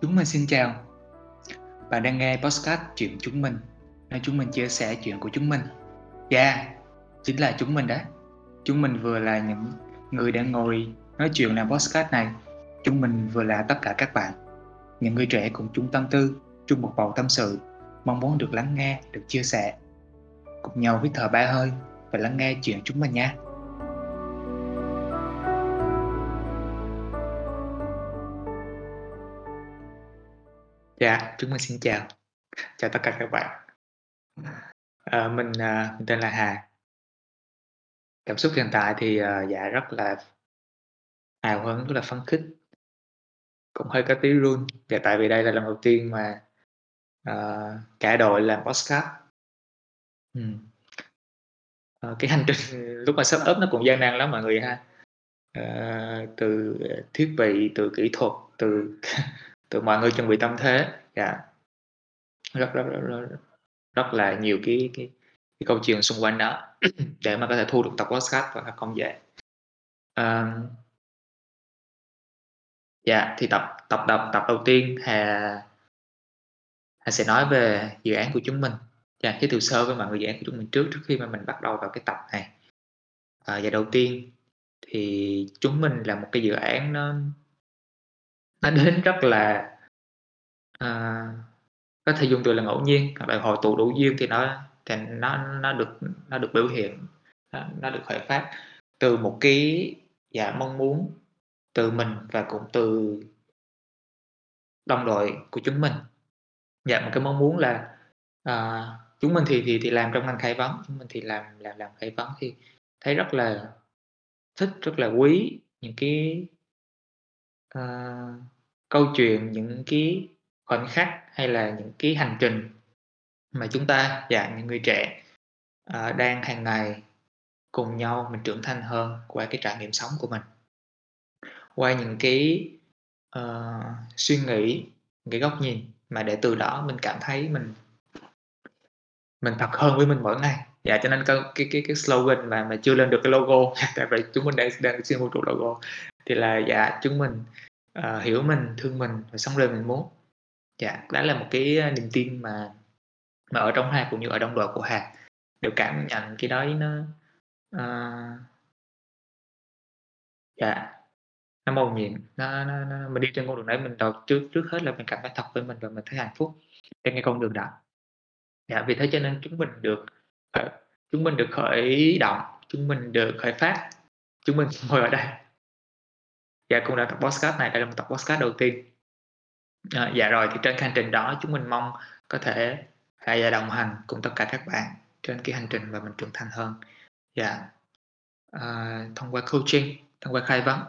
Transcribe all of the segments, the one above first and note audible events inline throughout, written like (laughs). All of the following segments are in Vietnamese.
Chúng mình xin chào. Bạn đang nghe podcast Chuyện Chúng Mình, nơi chúng mình chia sẻ chuyện của chúng mình. Yeah, chính là chúng mình đó. Chúng mình vừa là những người đang ngồi nói chuyện làm podcast này. Chúng mình vừa là tất cả các bạn. Những người trẻ cùng chung tâm tư, chung một bầu tâm sự, mong muốn được lắng nghe, được chia sẻ. Cùng nhau hít thở ba hơi và lắng nghe chuyện chúng mình nha. Dạ, chúng mình xin chào. Chào tất cả các bạn. Ờ, mình, à, mình tên là Hà. Cảm xúc hiện tại thì, ờ, dạ rất là hào hứng, rất là phấn khích. Cũng hơi có tí run, dạ tại vì đây là lần đầu tiên mà, ờ, cả đội làm podcast. Ừm. Ờ, cái hành trình (laughs) lúc mà sắp up nó cũng gian nan lắm mọi người ha. Ờ, từ, ờ, thiết bị, từ kỹ thuật, từ từ mọi người chuẩn bị tâm thế, dạ. Rất rất rất rất rất là nhiều cái cái cái câu chuyện xung quanh đó (clears throat) để mà có thể thu được tập podcast và không dễ. um, Dạ, thì tập tập tập tập đầu tiên Hà Hà sẽ nói về dự án của chúng mình. Dạ, giới thiệu sơ với mọi người dự án của chúng mình trước trước khi mà mình bắt đầu vào cái tập này. à, dạ đầu tiên thì chúng mình là một cái dự án nó nó đến rất là, à, có thể dùng từ là ngẫu nhiên, hoặc là hội tụ đủ duyên thì nó thì nó nó được nó được biểu hiện, nó nó được khởi phát từ một cái, dạ, mong muốn từ mình và cũng từ đồng đội của chúng mình. Dạ, một cái mong muốn là, à, chúng mình thì thì thì làm trong ngành khai vấn, chúng mình thì làm làm làm khai vấn thì thấy rất là thích, rất là quý những cái à, câu chuyện, những cái khoảnh khắc hay là những cái hành trình mà chúng ta, dạ, những người trẻ, ờ, đang hàng ngày cùng nhau mình trưởng thành hơn qua cái trải nghiệm sống của mình. Qua những cái, uh, suy nghĩ, những cái góc nhìn mà để từ đó mình cảm thấy mình mình thật hơn với mình mỗi ngày. Dạ, cho nên cái cái cái slogan mà mà chưa lên được cái logo, (laughs) tại vì chúng mình đang đang xin một trụ logo, thì là, dạ, chúng mình, ờ, hiểu mình, thương mình và sống đời mình muốn. Dạ, đó là một cái, ờ, niềm tin mà mà ở trong Hà cũng như ở đồng đội của Hà đều cảm nhận cái đấy nó, uh, Dạ, nó màu nhiệm, nó nó nó mình đi trên con đường đấy mình đầu trước trước hết là mình cảm thấy thật với mình và mình thấy hạnh phúc trên cái con đường đó. Dạ, vì thế cho nên chúng mình được, chúng mình được khởi động, chúng mình được khởi phát, chúng mình (laughs) ngồi ở đây. Dạ, cũng đã tập podcast này, đây là một tập podcast đầu tiên. à, dạ rồi, thì trên hành trình đó chúng mình mong có thể hãy và đồng hành cùng tất cả các bạn trên cái hành trình mà mình trưởng thành hơn. Dạ, à, thông qua coaching, thông qua khai vấn.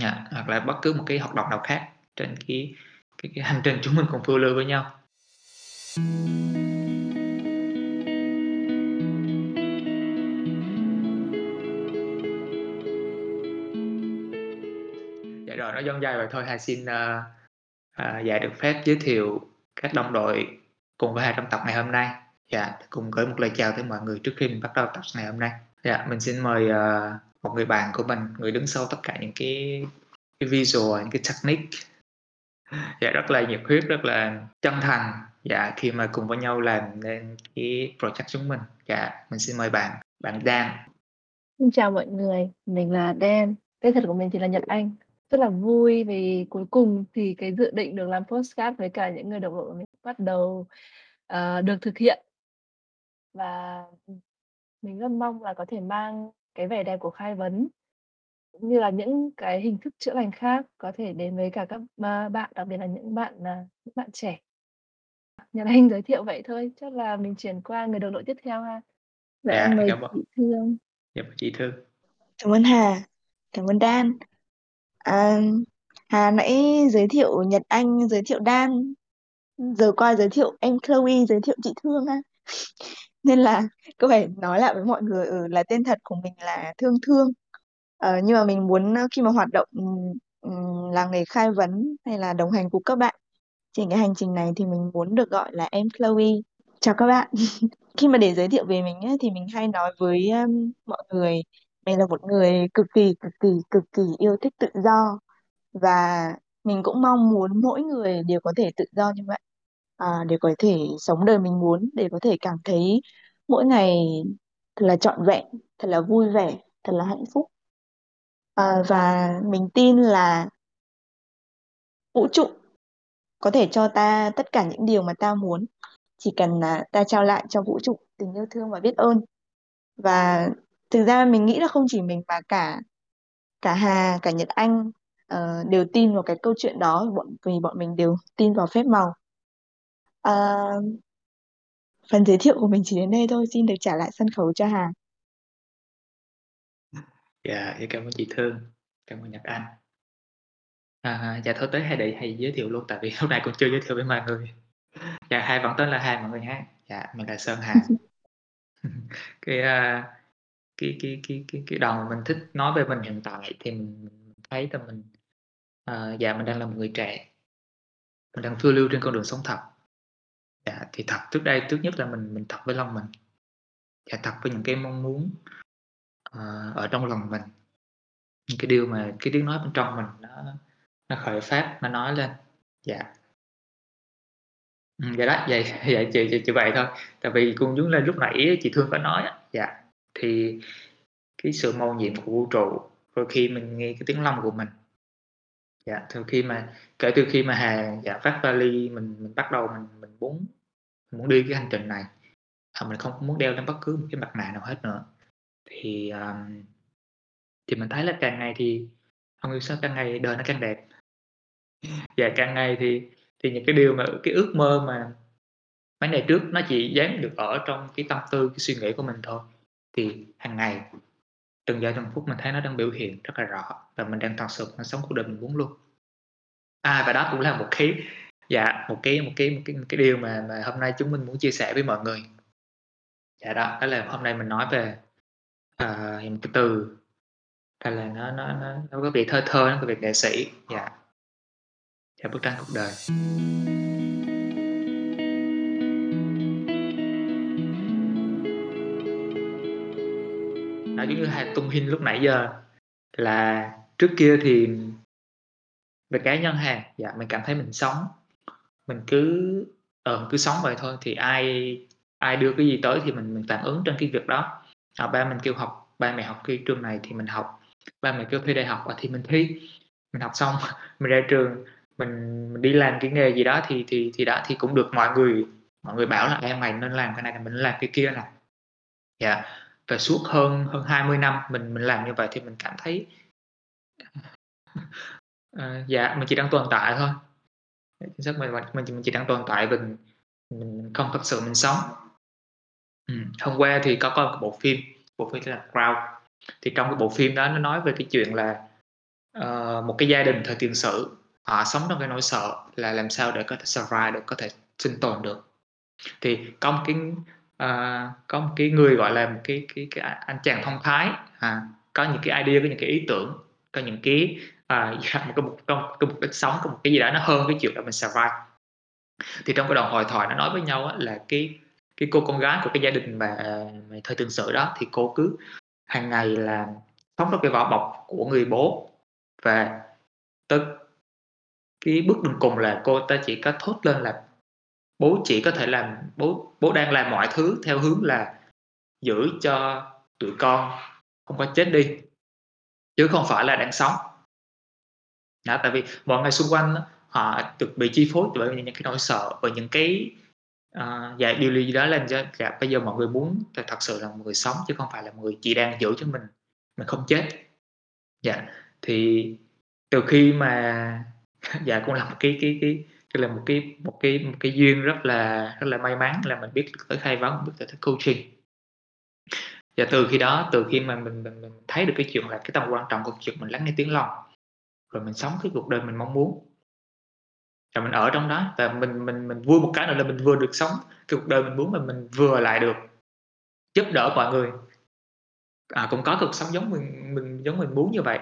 Dạ, hoặc là bất cứ một cái hoạt động nào khác trên cái cái cái hành trình chúng mình cùng phiêu lưu với nhau. thank you nói dài vậy thôi, Hà xin, à, à, dạ được phép giới thiệu các đồng đội cùng với Hà trong tập ngày hôm nay. Dạ, cùng gửi một lời chào tới mọi người trước khi mình bắt đầu tập ngày hôm nay. Dạ, mình xin mời, à, một người bạn của mình, người đứng sau tất cả những cái cái visual, những cái technique. Dạ, rất là nhiệt huyết, rất là chân thành, dạ, khi mà cùng với nhau làm nên cái project chúng mình. Dạ, mình xin mời bạn, bạn Dan. Xin chào mọi người, mình là Dan, tên thật của mình thì là Nhật Anh. Rất là vui vì cuối cùng thì cái dự định được làm podcast với cả những người đồng đội của mình bắt đầu, ờ, được thực hiện. Và, mình rất mong là có thể mang cái vẻ đẹp của khai vấn, cũng như là những cái hình thức chữa lành khác có thể đến với cả các, a, bạn, đặc biệt là những bạn, à, những bạn trẻ. Nhật Anh giới thiệu vậy thôi, chắc là mình chuyển qua người đồng đội tiếp theo ha. Dạ, Dạ, em mời cảm ơn. chị Thương. Dạ, chị Thư. Cảm ơn Hà, cảm ơn Dan. À, Hà nãy giới thiệu Nhật Anh, giới thiệu Dan, giờ qua giới thiệu em Chloe, giới thiệu chị Thương ha. (laughs) Nên là cứ phải nói lại với mọi người, ừ, là tên thật của mình là Thương Thương. Ờ, nhưng mà mình muốn, ờ, khi mà hoạt động, ừm, ừm, nghề khai vấn hay là đồng hành cùng các bạn trên cái hành trình này thì mình muốn được gọi là em Chloe. Chào các bạn. (laughs) Khi mà để giới thiệu về mình ấy, thì mình hay nói với, um, mọi người mình là một người cực kỳ, cực kỳ, cực kỳ yêu thích tự do và mình cũng mong muốn mỗi người đều có thể tự do như vậy à, để có thể sống đời mình muốn để có thể cảm thấy mỗi ngày thật là trọn vẹn thật là vui vẻ thật là hạnh phúc. À, và mình tin là vũ trụ có thể cho ta tất cả những điều mà ta muốn chỉ cần là ta trao lại cho vũ trụ tình yêu thương và biết ơn. Và thực ra mình nghĩ là không chỉ mình mà cả cả Hà cả Nhật Anh uh, đều tin vào cái câu chuyện đó bọn vì bọn mình đều tin vào phép màu uh, phần giới thiệu của mình chỉ đến đây thôi xin được trả lại sân khấu cho Hà Dạ, yeah, cảm ơn chị Thương, cảm ơn Nhật Anh. À, dạ thôi tới hai để hay giới thiệu luôn tại vì (laughs) lúc này cũng chưa giới thiệu với mọi người. Dạ hai vẫn tên là hai mọi người nhé. Dạ mình là Sơn Hà. (laughs) cái uh, cái cái cái cái cái đoạn mà mình thích nói về mình hiện tại thì mình, thấy là mình uh, dạ mình đang là một người trẻ. Mình đang phiêu lưu trên con đường sống thật. Dạ thì thật trước đây trước nhất là mình mình thật với lòng mình. Dạ thật với những cái mong muốn uh, ở trong lòng mình. Những cái điều mà cái tiếng nói bên trong mình nó nó khởi phát nó nói lên. Dạ. Ừ, đó vậy (laughs) vậy chị, chị chị vậy thôi. Tại vì cũng giống là lúc nãy chị thương có nói dạ thì cái sự mầu nhiệm của vũ trụ rồi khi mình nghe cái tiếng lòng của mình. Dạ từ khi mà kể từ khi mà hà dạ phát vali mình mình bắt đầu mình mình muốn mình muốn đi cái hành trình này. À, mình không muốn đeo lên bất cứ một cái mặt nạ nào hết nữa. Thì um, thì mình thấy là càng ngày thì không hiểu sao càng ngày đời nó càng đẹp. Và càng ngày thì thì những cái điều mà cái ước mơ mà mấy ngày trước nó chỉ dám được ở trong cái tâm tư cái suy nghĩ của mình thôi thì hàng ngày từng giờ từng phút mình thấy nó đang biểu hiện rất là rõ và mình đang thật sự mình sống cuộc đời mình muốn luôn. À và đó cũng là một cái dạ một cái một cái một cái một cái điều mà mà hôm nay chúng mình muốn chia sẻ với mọi người. Dạ đó đó là hôm nay mình nói về uh, một cái từ. Hay là nó nó nó nó có việc thơ thơ nó có việc nghệ sĩ. Dạ. Dạ bức tranh cuộc đời. Nó giống như hai tung hình lúc nãy giờ. Là trước kia thì về cá nhân hàng dạ mình cảm thấy mình sống. Mình cứ ờ cứ sống vậy thôi thì ai ai đưa cái gì tới thì mình mình phản ứng trên cái việc đó. À, ba mình kêu học ba mẹ học cái trường này thì mình học. Ba mẹ kêu thi đại học ờ, thì mình thi. Mình học xong (laughs) mình ra trường mình, mình đi làm cái nghề gì đó thì thì thì đã thì cũng được mọi người mọi người bảo là em mày nên làm cái này là mình làm cái kia là dạ và suốt hơn hơn 20 năm mình mình làm như vậy thì mình cảm thấy (laughs) à, dạ mình chỉ đang tồn tại thôi. Dạ, chính xác mình mình mình chỉ đang tồn tại mình mình không thật sự mình sống. Ừ. hôm qua thì có coi một bộ phim bộ phim là Crowd thì trong cái bộ phim đó nó nói về cái chuyện là uh, một cái gia đình thời tiền sử họ sống trong cái nỗi sợ là làm sao để có thể survive được có thể sinh tồn được. Thì có một cái à, có một cái người gọi là một cái cái, cái anh chàng thông thái. À, có những cái idea có những cái ý tưởng có những cái uh, (laughs) một cái mục một cái mục đích sống có một cái gì đó nó hơn cái chuyện là mình survive. Thì trong cái đoạn hội thoại nó nói với nhau á, là cái cái cô con gái của cái gia đình mà, mà thời tương sự đó thì cô cứ hàng ngày là sống trong cái vỏ bọc của người bố. Và tới cái bước đường cùng là cô ta chỉ có thốt lên là bố chỉ có thể làm bố bố đang làm mọi thứ theo hướng là giữ cho tụi con không có chết đi chứ không phải là đang sống. Đó, tại vì mọi người xung quanh họ được bị chi phối bởi những cái nỗi sợ bởi những cái uh, dạ điều gì đó làm cho dạ, bây giờ mọi người muốn thật sự là một người sống chứ không phải là một người chỉ đang giữ cho mình mình không chết. Dạ thì từ khi mà (laughs) dạ cũng là một cái cái cái cái là một cái một cái một cái duyên rất là rất là may mắn là mình biết tới khai vấn biết tới coaching. Và từ khi đó từ khi mà mình, mình, mình thấy được cái chuyện là cái tầm quan trọng của chuyện mình lắng nghe tiếng lòng rồi mình sống cái cuộc đời mình mong muốn. Và mình ở trong đó và mình mình mình vui một cái nữa là mình vừa được sống cái cuộc đời mình muốn mà mình vừa lại được giúp đỡ mọi người. À, cũng có cuộc sống giống mình mình giống mình muốn như vậy.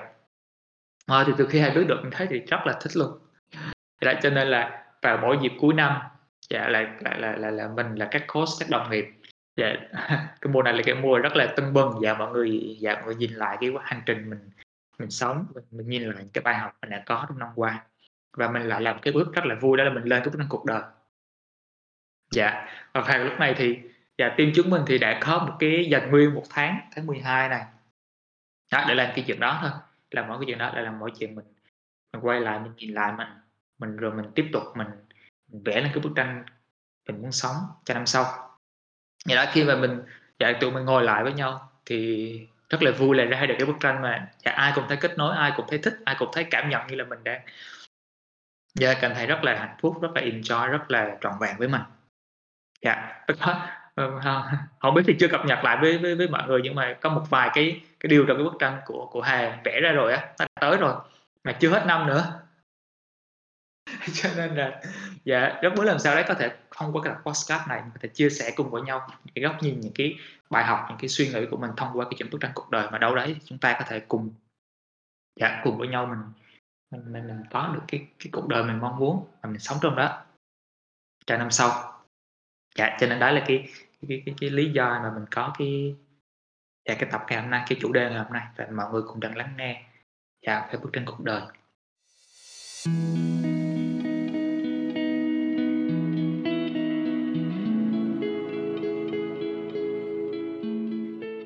À, thì từ khi hai đứa được mình thấy thì rất là thích luôn đó, cho nên là vào mỗi dịp cuối năm dạ là là là là, là mình là các coach các đồng nghiệp dạ (laughs) cái mùa này là cái mùa rất là tưng bừng và mọi người dạ mọi người nhìn lại cái hành trình mình mình sống mình, mình nhìn lại cái bài học mình đã có trong năm qua. Và mình lại làm cái bước rất là vui đó là mình lên cái bước cuộc đời. Dạ và vào lúc này thì dạ team chúng mình thì đã có một cái dành nguyên một tháng tháng 12 này. Đó để làm cái chuyện đó thôi. Làm mỗi cái chuyện đó để làm mỗi chuyện mình mình quay lại mình nhìn lại mình mình rồi mình tiếp tục mình, mình vẽ lên cái bức tranh mình muốn sống cho năm sau. Vậy đó khi mà mình dạ tụi mình ngồi lại với nhau thì rất là vui là ra được cái bức tranh mà dạ, ai cũng thấy kết nối ai cũng thấy thích ai cũng thấy cảm nhận như là mình đang dạ cảm thấy rất là hạnh phúc rất là enjoy rất là trọn vẹn với mình. Dạ ờ, không biết thì chưa cập nhật lại với với, với mọi người nhưng mà có một vài cái cái điều trong cái bức tranh của của Hà vẽ ra rồi á nó tới rồi mà chưa hết năm nữa. (laughs) cho nên là dạ rất muốn làm sao đấy có thể thông qua cái podcast này có thể chia sẻ cùng với nhau những cái góc nhìn những cái bài học những cái suy nghĩ của mình thông qua cái chuyện bức tranh cuộc đời mà đâu đấy chúng ta có thể cùng dạ cùng với nhau mình mình mình, mình có được cái cái cuộc đời mình mong muốn và mình sống trong đó. Cho năm sau. Dạ cho nên đó là cái cái, cái, cái, cái lý do mà mình có cái dạ, cái tập ngày hôm nay cái chủ đề ngày hôm nay và mọi người cùng đang lắng nghe dạ cái bức tranh cuộc đời.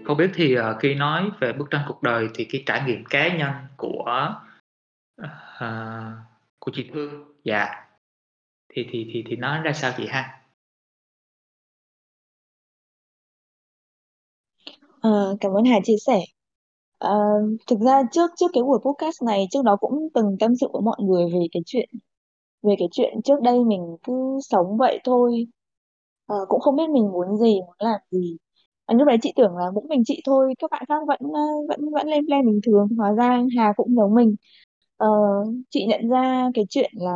Không biết thì ờ, uh, khi nói về bức tranh cuộc đời thì cái trải nghiệm cá nhân của uh, của chị Thương dạ. Thì thì thì thì nó ra sao chị ha? Ờ, cảm ơn Hà chia sẻ. Ờ, thực ra trước trước cái buổi podcast này trước đó cũng từng tâm sự với mọi người về cái chuyện về cái chuyện trước đây mình cứ sống vậy thôi. Ờ, cũng không biết mình muốn gì muốn làm gì à, lúc đấy chị tưởng là mỗi mình chị thôi các bạn khác vẫn ờ, vẫn vẫn lên plan bình thường. Hóa ra Hà cũng giống mình. Ờ, chị nhận ra cái chuyện là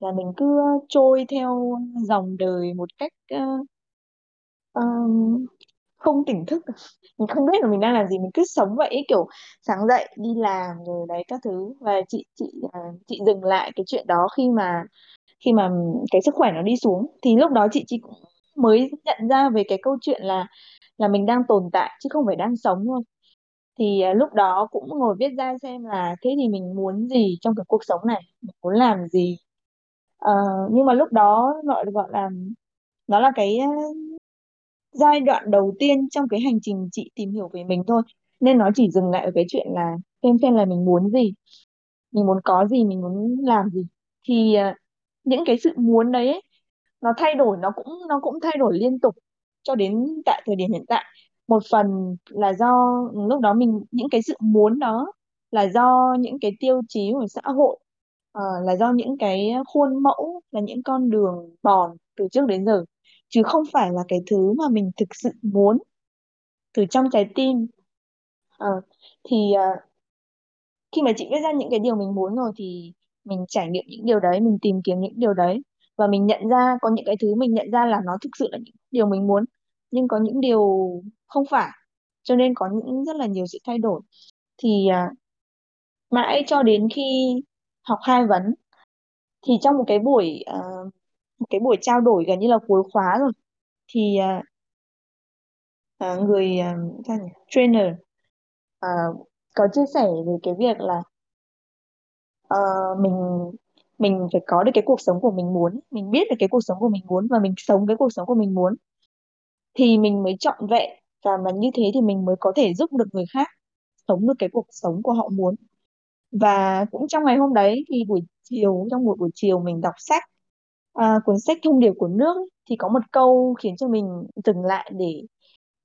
là mình cứ trôi theo dòng đời một cách ờ, ờ, không tỉnh thức. (laughs) Mình không biết là mình đang làm gì mình cứ sống vậy ấy, kiểu sáng dậy đi làm rồi đấy các thứ. Và chị chị à, chị dừng lại cái chuyện đó khi mà khi mà cái sức khỏe nó đi xuống. Thì lúc đó chị chị cũng mới nhận ra về cái câu chuyện là là mình đang tồn tại chứ không phải đang sống thôi. Thì à, lúc đó cũng ngồi viết ra xem là thế thì mình muốn gì trong cái cuộc sống này mình muốn làm gì. À, nhưng mà lúc đó gọi gọi là nó là cái giai đoạn đầu tiên trong cái hành trình chị tìm hiểu về mình thôi. Nên nó chỉ dừng lại ở cái chuyện là xem xem là mình muốn gì mình muốn có gì mình muốn làm gì. Thì à, những cái sự muốn đấy ấy, nó thay đổi nó cũng nó cũng thay đổi liên tục cho đến tại thời điểm hiện tại. Một phần là do lúc đó mình những cái sự muốn đó là do những cái tiêu chí của xã hội uh, là do những cái khuôn mẫu là những con đường bòn từ trước đến giờ. Chứ không phải là cái thứ mà mình thực sự muốn từ trong trái tim. Uh, thì uh, khi mà chị viết ra những cái điều mình muốn rồi thì mình trải nghiệm những điều đấy mình tìm kiếm những điều đấy và mình nhận ra có những cái thứ mình nhận ra là nó thực sự là những điều mình muốn nhưng có những điều không phải cho nên có những rất là nhiều sự thay đổi thì à, mãi cho đến khi học hai vấn thì trong một cái buổi à, một cái buổi trao đổi gần như là cuối khóa rồi thì à, à, người à, sao nhỉ? trainer à, có chia sẻ về cái việc là ờ, mình mình phải có được cái cuộc sống của mình muốn mình biết được cái cuộc sống của mình muốn và mình sống cái cuộc sống của mình muốn thì mình mới trọn vẹn. Và mà như thế thì mình mới có thể giúp được người khác sống được cái cuộc sống của họ muốn. Và cũng trong ngày hôm đấy thì buổi chiều trong một buổi chiều mình đọc sách à, cuốn sách thông điệp của nước ấy, thì có một câu khiến cho mình dừng lại để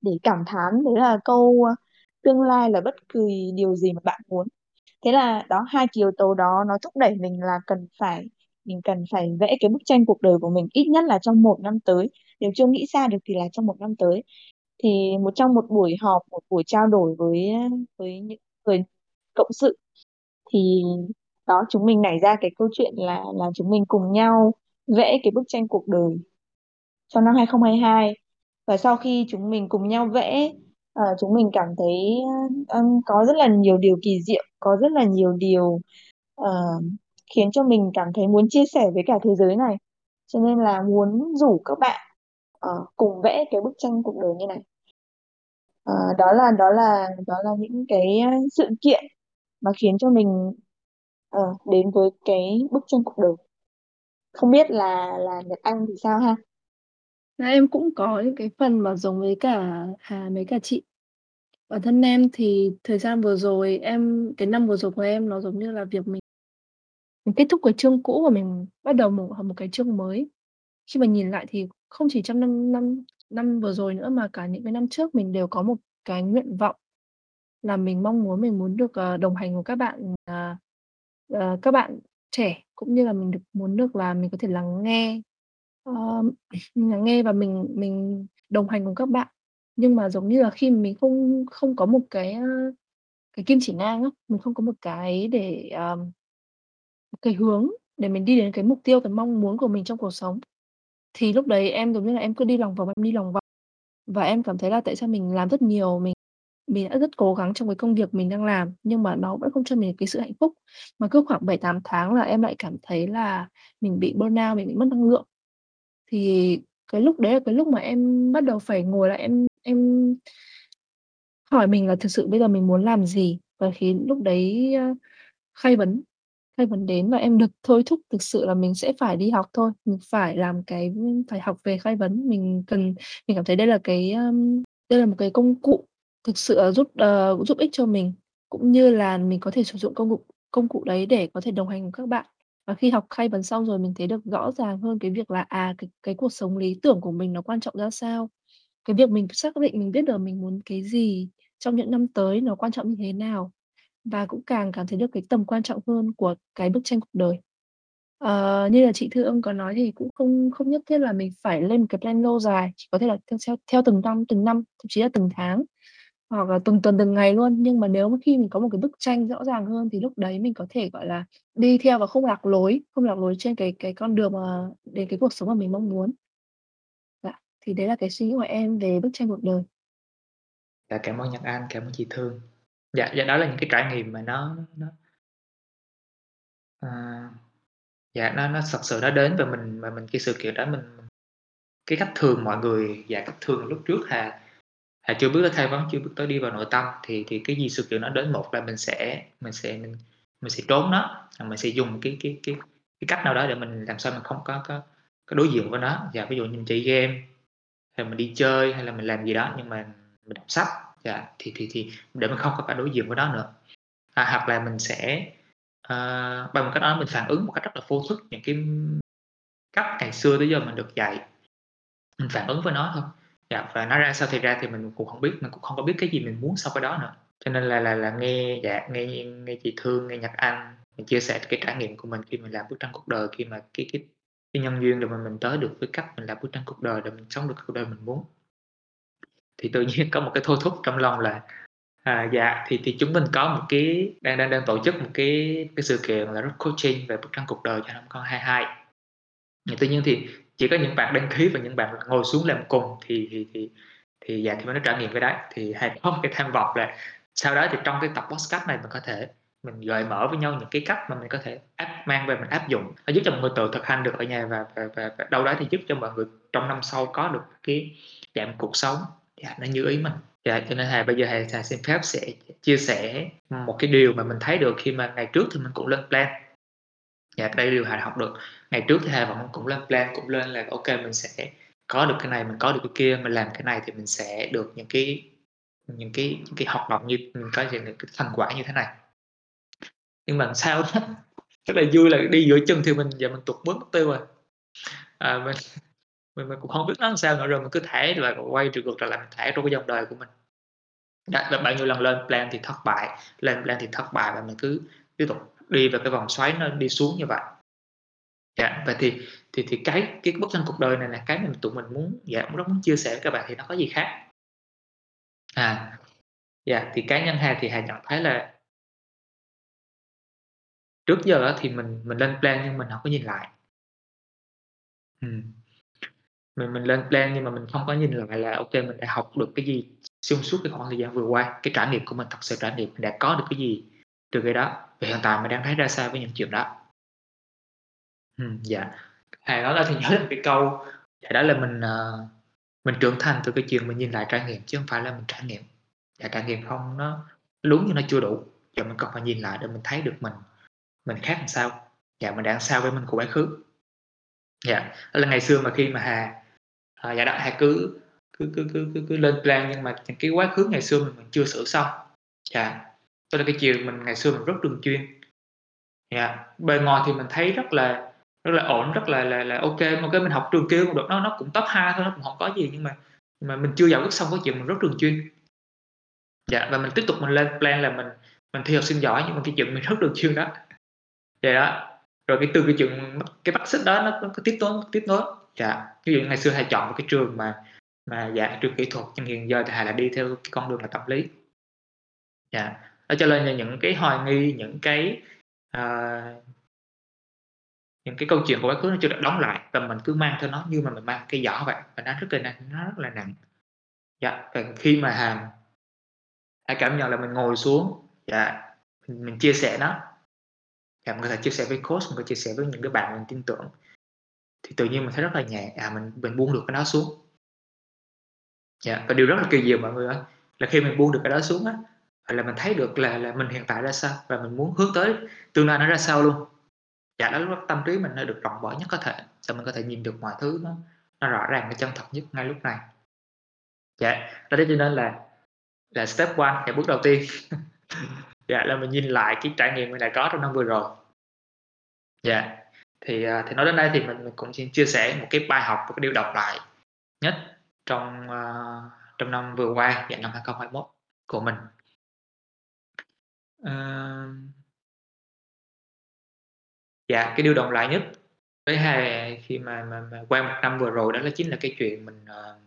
để cảm thán đấy là câu tương lai là bất kỳ điều gì mà bạn muốn thế là đó, hai cái yếu tố đó nó thúc đẩy mình là cần phải, mình cần phải vẽ cái bức tranh cuộc đời của mình ít nhất là trong một năm tới. Nếu chưa nghĩ ra được thì là trong một năm tới. Thì một trong một buổi họp, một buổi trao đổi với với những người cộng sự thì đó, chúng mình nảy ra cái câu chuyện là là chúng mình cùng nhau vẽ cái bức tranh cuộc đời cho năm 2022 và sau khi chúng mình cùng nhau vẽ ờ, chúng mình cảm thấy ờ, có rất là nhiều điều kỳ diệu có rất là nhiều điều ờ, khiến cho mình cảm thấy muốn chia sẻ với cả thế giới này. Cho nên là muốn rủ các bạn ờ, cùng vẽ cái bức tranh cuộc đời như này. Ờ, đó là đó là đó là những cái ờ, sự kiện mà khiến cho mình ờ, đến với cái bức tranh cuộc đời. Không biết là là Nhật Anh thì sao ha? Dạ, em cũng có những cái phần mà giống với cả Hà mấy cả chị. Bản thân em thì thời gian vừa rồi em cái năm vừa rồi của em nó giống như là việc mình mình kết thúc cái chương cũ và mình bắt đầu một một cái chương mới. Khi mà nhìn lại thì không chỉ trong năm năm năm vừa rồi nữa mà cả những cái năm trước mình đều có một cái nguyện vọng là mình mong muốn mình muốn được, ờ, đồng hành cùng các bạn, à, ờ, các bạn trẻ, cũng như là mình được muốn được là mình có thể lắng nghe, ờ, lắng nghe và mình mình đồng hành cùng các bạn. Nhưng mà giống như là khi mình không không có một cái, cái kim chỉ nam á, mình không có một cái để, ờm, một cái hướng để mình đi đến cái mục tiêu, cái mong muốn của mình trong cuộc sống, thì lúc đấy em giống như là em cứ đi lòng vòng, em đi lòng vòng. Và em cảm thấy là tại sao mình làm rất nhiều, mình mình đã rất cố gắng trong cái công việc mình đang làm, nhưng mà nó vẫn không cho mình cái sự hạnh phúc. Mà cứ khoảng 7-8 tháng là em lại cảm thấy là mình bị burnout, mình bị mất năng lượng. Thì cái lúc đấy là cái lúc mà em bắt đầu phải ngồi lại em em hỏi mình là thực sự bây giờ mình muốn làm gì? Và khi lúc đấy, ờ, khai vấn khai vấn đến và em được thôi thúc thực sự là mình sẽ phải đi học thôi, mình phải làm cái phải học về khai vấn. Mình cần mình cảm thấy đây là cái, ờ, đây là một cái công cụ thực sự là giúp, ờ, giúp ích cho mình, cũng như là mình có thể sử dụng công cụ công cụ đấy để có thể đồng hành cùng các bạn. Và khi học khai vấn xong rồi mình thấy được rõ ràng hơn cái việc là, à, cái cái cuộc sống lý tưởng của mình nó quan trọng ra sao. Cái việc mình xác định mình biết được mình muốn cái gì trong những năm tới nó quan trọng như thế nào, và cũng càng cảm thấy được cái tầm quan trọng hơn của cái bức tranh cuộc đời. Ờ, như là chị Thương có nói thì cũng không không nhất thiết là mình phải lên một cái plan lâu dài, chỉ có thể là theo theo theo từng năm, từng năm, thậm chí là từng tháng, hoặc là từng tuần, từng ngày luôn. Nhưng mà nếu mà khi mình có một cái bức tranh rõ ràng hơn thì lúc đấy mình có thể, gọi là, đi theo và không lạc lối, không lạc lối trên cái cái con đường mà đến cái cuộc sống mà mình mong muốn. Thì đấy là cái suy nghĩ của em về bức tranh cuộc đời. Dạ, cảm ơn Nhật Anh, cảm ơn chị Thương. Dạ, dạ đó là những cái trải nghiệm mà nó nó à, dạ nó nó thật sự nó đến và mình mà mình cái sự kiện đó mình cái cách thường mọi người dạ cách thường lúc trước Hà Hà chưa bước tới khai vấn, chưa bước tới đi vào nội tâm thì thì cái gì sự kiện nó đến một là mình sẽ mình sẽ mình mình sẽ trốn nó, mình sẽ dùng cái cái cái cái cách nào đó để mình làm sao mình không có có có đối diện với nó. Dạ, ví dụ như mình chơi game, là mình đi chơi hay là mình làm gì đó nhưng mà mình đọc sách, dạ, thì thì thì để mình không có phải đối diện với đó nữa. À, hoặc là mình sẽ, uh, bằng một cách đó mình phản ứng một cách rất là vô thức những cái cách ngày xưa tới giờ mình được dạy. Mình phản ứng với nó thôi. Dạ, và nó ra sao thì ra thì mình cũng không biết, mình cũng không có biết cái gì mình muốn sau cái đó nữa. Cho nên là là là nghe dạ, nghe nghe chị Thương, nghe Nhật Anh, mình chia sẻ cái trải nghiệm của mình khi mình làm bức tranh cuộc đời, khi mà cái cái cái nhân duyên để mà mình tới được với cách mình làm bức tranh cuộc đời để mình sống được cuộc đời mình muốn. Thì tự nhiên có một cái thôi thúc trong lòng là, à, dạ, thì thì chúng mình có một cái đang đang đang tổ chức một cái cái sự kiện là rất coaching về bức tranh cuộc đời cho năm con 22. Nhưng tuy nhiên thì chỉ có những bạn đăng ký và những bạn ngồi xuống làm cùng thì thì thì thì dạ thì mới nó trải nghiệm cái đấy thì hay có một cái tham vọng là sau đó thì trong cái tập podcast này mình có thể mình gợi mở với nhau những cái cách mà mình có thể áp mang về mình áp dụng. Nó giúp cho mọi người tự thực hành được ở nhà và và, và, và đâu đó thì giúp cho mọi người trong năm sau có được cái dạng cuộc sống. Dạ, nó như ý mình. Dạ cho nên hà bây giờ hà, hà xin phép sẽ chia sẻ một cái điều mà mình thấy được khi mà ngày trước thì mình cũng lên plan. Dạ đây điều hà học được. Ngày trước thì hà vẫn cũng lên plan cũng lên là ok mình sẽ có được cái này mình có được cái kia mình làm cái này thì mình sẽ được những cái những cái những cái hoạt động như mình có những cái thành quả như thế này nhưng mà sao đó? (laughs) Rất là vui là đi giữa chừng thì mình giờ mình tụt bước mất tiêu rồi. À, mình, (laughs) mình mình cũng không biết nó làm sao nữa rồi mình cứ thả và quay ngược trở lại mình thả trong cái dòng đời của mình. Đã, bao nhiêu lần lên plan thì thất bại lên plan thì thất bại và mình cứ tiếp tục đi vào cái vòng xoáy nó đi xuống như vậy. Dạ và thì thì thì cái cái bức tranh cuộc đời này là cái mà tụi mình muốn dạ muốn muốn chia sẻ với các bạn thì nó có gì khác? À dạ thì cá nhân hà thì hà nhận thấy là trước giờ thì mình mình lên plan nhưng mình không có nhìn lại. Ừm. mình mình lên plan nhưng mà mình không có nhìn lại là ok mình đã học được cái gì xuyên suốt cái khoảng thời gian vừa qua cái trải nghiệm của mình thật sự trải nghiệm mình đã có được cái gì từ cái đó. Và hiện tại mình đang thấy ra sao với những chuyện đó. Ừm, dạ. Hay nói là thì nhớ đến cái câu dạ đó là mình uh, mình trưởng thành từ cái chuyện mình nhìn lại trải nghiệm chứ không phải là mình trải nghiệm. Dạ trải nghiệm không nó đúng như nó chưa đủ. Giờ mình cần phải nhìn lại để mình thấy được mình mình khác làm sao? Dạ mình đang sao với mình của quá khứ. Dạ đó là ngày xưa mà khi mà hà à, dạ đó hà cứ cứ cứ cứ cứ, cứ lên plan nhưng mà những cái quá khứ ngày xưa mình, mình chưa sửa xong. Dạ đó là cái chiều mình ngày xưa mình rất đường chuyên. Dạ bề ngoài thì mình thấy rất là rất là ổn rất là là, là ok. Mà cái mình học trường kia cũng được nó nó cũng top 2 thôi nó cũng không có gì nhưng mà mà mình chưa giải quyết xong cái chuyện mình rất trường chuyên. Dạ và mình tiếp tục mình lên plan là mình mình thi học sinh giỏi nhưng mà cái chuyện mình rất đường chuyên đó vậy đó rồi cái từ cái chuyện cái bắt xích đó nó có tiếp nối tiếp nối. Dạ. Ví dụ ngày xưa thầy chọn một cái trường mà mà dạ trường kỹ thuật nhưng hiện giờ thì thầy lại đi theo cái con đường là tâm lý. Dạ. Đó cho nên là những cái hoài nghi những cái uh, những cái câu chuyện của quá khứ nó chưa được đóng lại và mình cứ mang theo nó như mà mình mang cái giỏ vậy. Và nó rất là nặng nó rất là nặng. Dạ. Và khi mà hàm hãy cảm nhận là mình ngồi xuống dạ mình, mình chia sẻ nó dạ, mình có thể chia sẻ với coach mình có chia sẻ với những cái bạn mình tin tưởng. Thì tự nhiên mình thấy rất là nhẹ. À mình mình buông được cái đó xuống. Dạ và điều rất là kỳ diệu mọi người ơi là khi mình buông được cái đó xuống á là mình thấy được là là mình hiện tại ra sao và mình muốn hướng tới tương lai nó ra sao luôn. Dạ đó lúc tâm trí mình nó được rộng mở nhất có thể. Cho mình có thể nhìn được mọi thứ nó nó rõ ràng nó chân thật nhất ngay lúc này. Dạ đó cho nên là là step one là bước đầu tiên. (laughs) dạ là mình nhìn lại cái trải nghiệm mình đã có trong năm vừa rồi. Dạ thì à, thì nói đến đây thì mình, mình cũng xin chia sẻ một cái bài học một cái điều đọc lại nhất trong uh, trong năm vừa qua dạ năm 2021 của mình. Uh, dạ cái điều động lại nhất với hai khi mà, mà, mà qua một năm vừa rồi đó là chính là cái chuyện mình uh,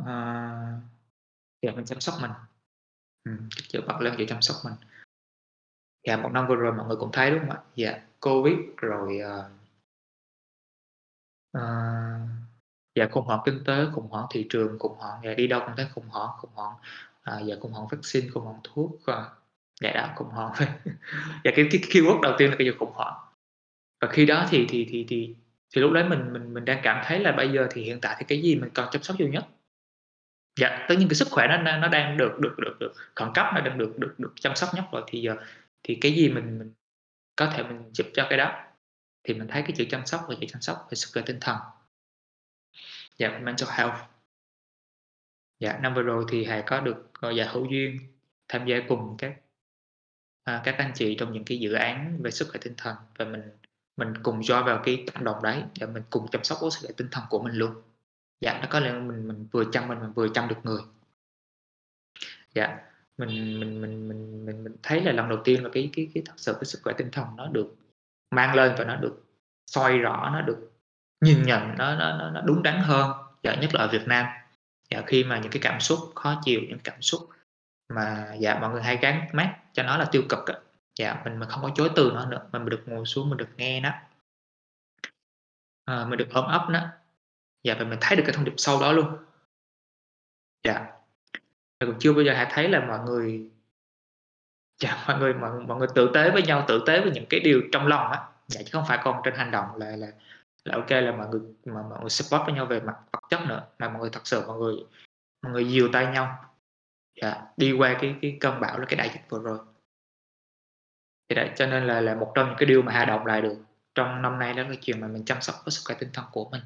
uh, dạ mình chăm sóc mình ừ, chữa bật lên chịu chăm sóc mình. Dạ một năm vừa rồi mọi người cũng thấy đúng không ạ? Dạ covid rồi uh, uh, dạ khủng hoảng kinh tế khủng hoảng thị trường khủng hoảng dạ đi đâu cũng thấy khủng hoảng khủng hoảng uh, dạ khủng hoảng vaccine khủng hoảng thuốc uh, dạ đó khủng hoảng. (laughs) Dạ cái, cái keyword đầu tiên là cái gì khủng hoảng. Và khi đó thì thì thì thì thì lúc đấy mình mình mình đang cảm thấy là bây giờ thì hiện tại thì cái gì mình cần chăm sóc nhiều nhất? Dạ tất nhiên cái sức khỏe nó nó đang được được được được khẩn cấp nó đang được được được chăm sóc nhất rồi thì giờ thì cái gì mình mình có thể mình giúp cho cái đó. Thì mình thấy cái chữ chăm sóc và chữ chăm sóc về sức khỏe tinh thần. Dạ mental health. Dạ năm vừa rồi thì hà có được gọi dạ hữu duyên tham gia cùng các à, các anh chị trong những cái dự án về sức khỏe tinh thần và mình mình cùng cho vào cái cộng đồng đấy để mình cùng chăm sóc sức khỏe tinh thần của mình luôn dạ nó có lẽ mình mình vừa chăm mình mình vừa chăm được người. Dạ mình mình mình mình mình, mình thấy là lần đầu tiên là cái cái cái thật sự cái sức khỏe tinh thần nó được mang lên và nó được soi rõ nó được nhìn nhận nó nó nó đúng đắn hơn dạ nhất là ở Việt Nam. Dạ khi mà những cái cảm xúc khó chịu những cảm xúc mà dạ mọi người hay gắn mát cho nó là tiêu cực á dạ mình mình không có chối từ nó nữa mình được ngồi xuống mình được nghe nó à, mình được ôm ấp nó dạ và mình thấy được cái thông điệp sâu đó luôn. Dạ. Mình cũng chưa bao giờ hãy thấy là mọi người dạ (laughs) mọi người mọi, mọi người tử tế với nhau tử tế với những cái điều trong lòng á. Dạ chứ không phải còn trên hành động là là là ok là mọi người mà mọi người support với nhau về mặt vật chất nữa mà mọi người thật sự mọi người mọi người dìu tay nhau. Dạ, đi qua cái cái cơn bão là cái đại dịch vừa rồi. Thì đấy, cho nên là là một trong những cái điều mà Hà động lại được trong năm nay đó là chuyện mà mình chăm sóc với sức khỏe tinh thần của mình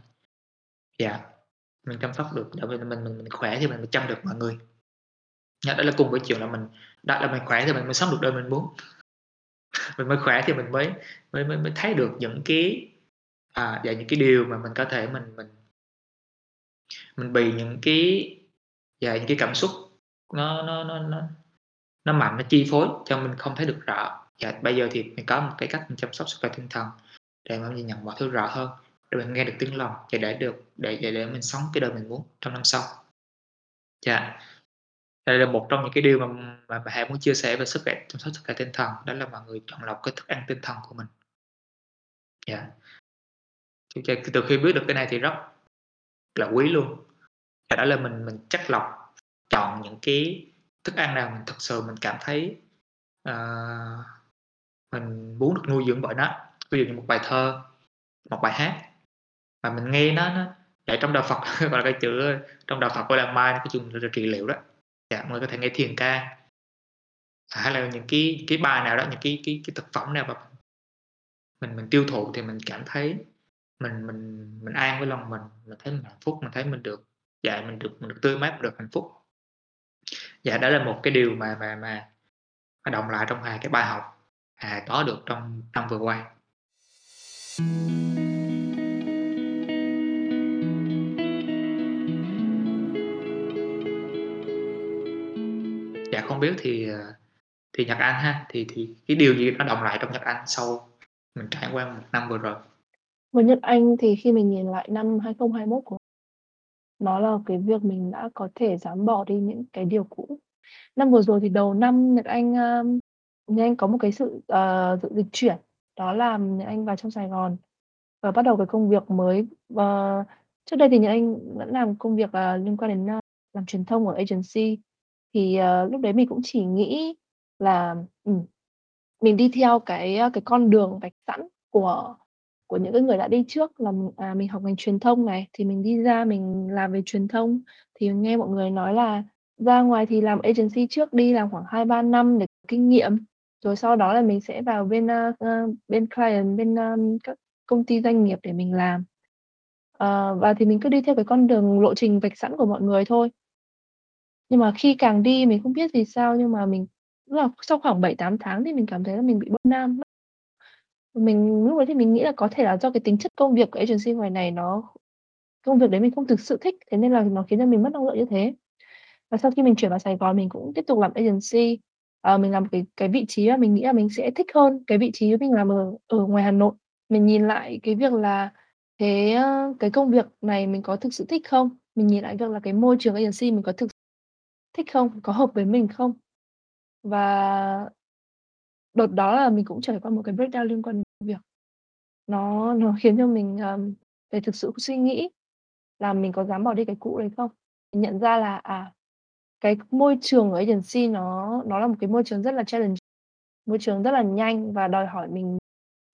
dạ. Mình chăm sóc được để mình mình mình, mình khỏe thì mình mới chăm được mọi người. Dạ, đó là cùng với chuyện là mình đã là mình khỏe thì mình mới sống được đời mình muốn. (laughs) Mình mới khỏe thì mình mới mới mới, mới thấy được những cái à, và những cái điều mà mình có thể mình mình mình bị những cái và những cái cảm xúc nó nó nó nó nó mạnh nó chi phối cho mình không thấy được rõ. Và bây giờ thì mình có một cái cách mình chăm sóc sức khỏe tinh thần để mà nhìn nhận mọi thứ rõ hơn để mình nghe được tiếng lòng và để được để để, để mình sống cái đời mình muốn trong năm sau. Dạ. Đây là một trong những cái điều mà mà, bà Hà muốn chia sẻ về sức khỏe chăm sóc sức khỏe tinh thần. Đó là mọi người chọn lọc cái thức ăn tinh thần của mình. Dạ. Từ khi biết được cái này thì rất là quý luôn. Và đó là mình mình chắc lọc chọn những cái thức ăn nào mình thật sự mình cảm thấy uh, mình muốn được nuôi dưỡng bởi nó. Ví dụ như một bài thơ một bài hát mà mình nghe nó, nó vậy trong đạo Phật (laughs) gọi là cái chữ trong đạo Phật gọi là mai cái dùng là trị liệu đó dạ mọi người có thể nghe thiền ca à, hay là những cái cái bài nào đó, những cái cái cái thực phẩm nào mà mình mình tiêu thụ thì mình cảm thấy mình mình mình an với lòng mình, mình thấy mình hạnh phúc, mình thấy mình được dạ, mình được mình được tươi mát, mình được hạnh phúc. Dạ, đó là một cái điều mà mà mà mà lại trong hai cái bài học à có được trong năm vừa qua. Dạ, không biết thì, ờ, thì Nhật Anh ha, thì thì cái điều gì nó động lại trong Nhật Anh sau mình trải qua một năm vừa rồi? Với Nhật Anh thì khi mình nhìn lại năm 2021 của nó là cái việc mình đã có thể dám bỏ đi những cái điều cũ. Năm vừa rồi thì đầu năm Nhật Anh, ờ, Nhật Anh có một cái sự, uh, sự dịch chuyển, đó là Nhật Anh vào trong Sài Gòn và bắt đầu cái công việc mới. Ờ, trước đây thì Nhật Anh vẫn làm công việc, uh, liên quan đến, uh, làm truyền thông ở agency. Thì, ờ, lúc đấy mình cũng chỉ nghĩ là, ừm, mình đi theo cái, a, cái con đường vạch sẵn của của những cái người đã đi trước là mình, à, mình học ngành truyền thông này, thì mình đi ra mình làm về truyền thông. Thì nghe mọi người nói là ra ngoài thì làm agency trước đi, làm khoảng 2-3 năm để kinh nghiệm, rồi sau đó là mình sẽ vào bên, a, a, bên client, bên, a, các công ty doanh nghiệp để mình làm. Ờ, và thì mình cứ đi theo cái con đường lộ trình vạch sẵn của mọi người thôi. Nhưng mà khi càng đi mình không biết vì sao nhưng mà mình tức là sau khoảng 7-8 tháng thì mình cảm thấy là mình bị burnout mất. Mình lúc đấy thì mình nghĩ là có thể là do cái tính chất công việc của agency ngoài này nó công việc đấy mình không thực sự thích, thế nên là nó khiến cho mình mất năng lượng như thế. Và sau khi mình chuyển vào Sài Gòn mình cũng tiếp tục làm agency, ờ, mình làm cái cái vị trí mà mình nghĩ là mình sẽ thích hơn cái vị trí mình làm ở ở ngoài Hà Nội. Mình nhìn lại cái việc là thế, ơ, ờ, cái công việc này mình có thực sự thích không? Mình nhìn lại việc là cái môi trường agency mình có thực thích không? Có hợp với mình không? Và đợt đó là mình cũng trải qua một cái breakdown liên quan đến việc. Nó nó khiến cho mình, um, phải thực sự suy nghĩ là mình có dám bỏ đi cái cũ đấy không? Mình nhận ra là, à, cái môi trường ở agency nó nó là một cái môi trường rất là challenge, môi trường rất là nhanh và đòi hỏi mình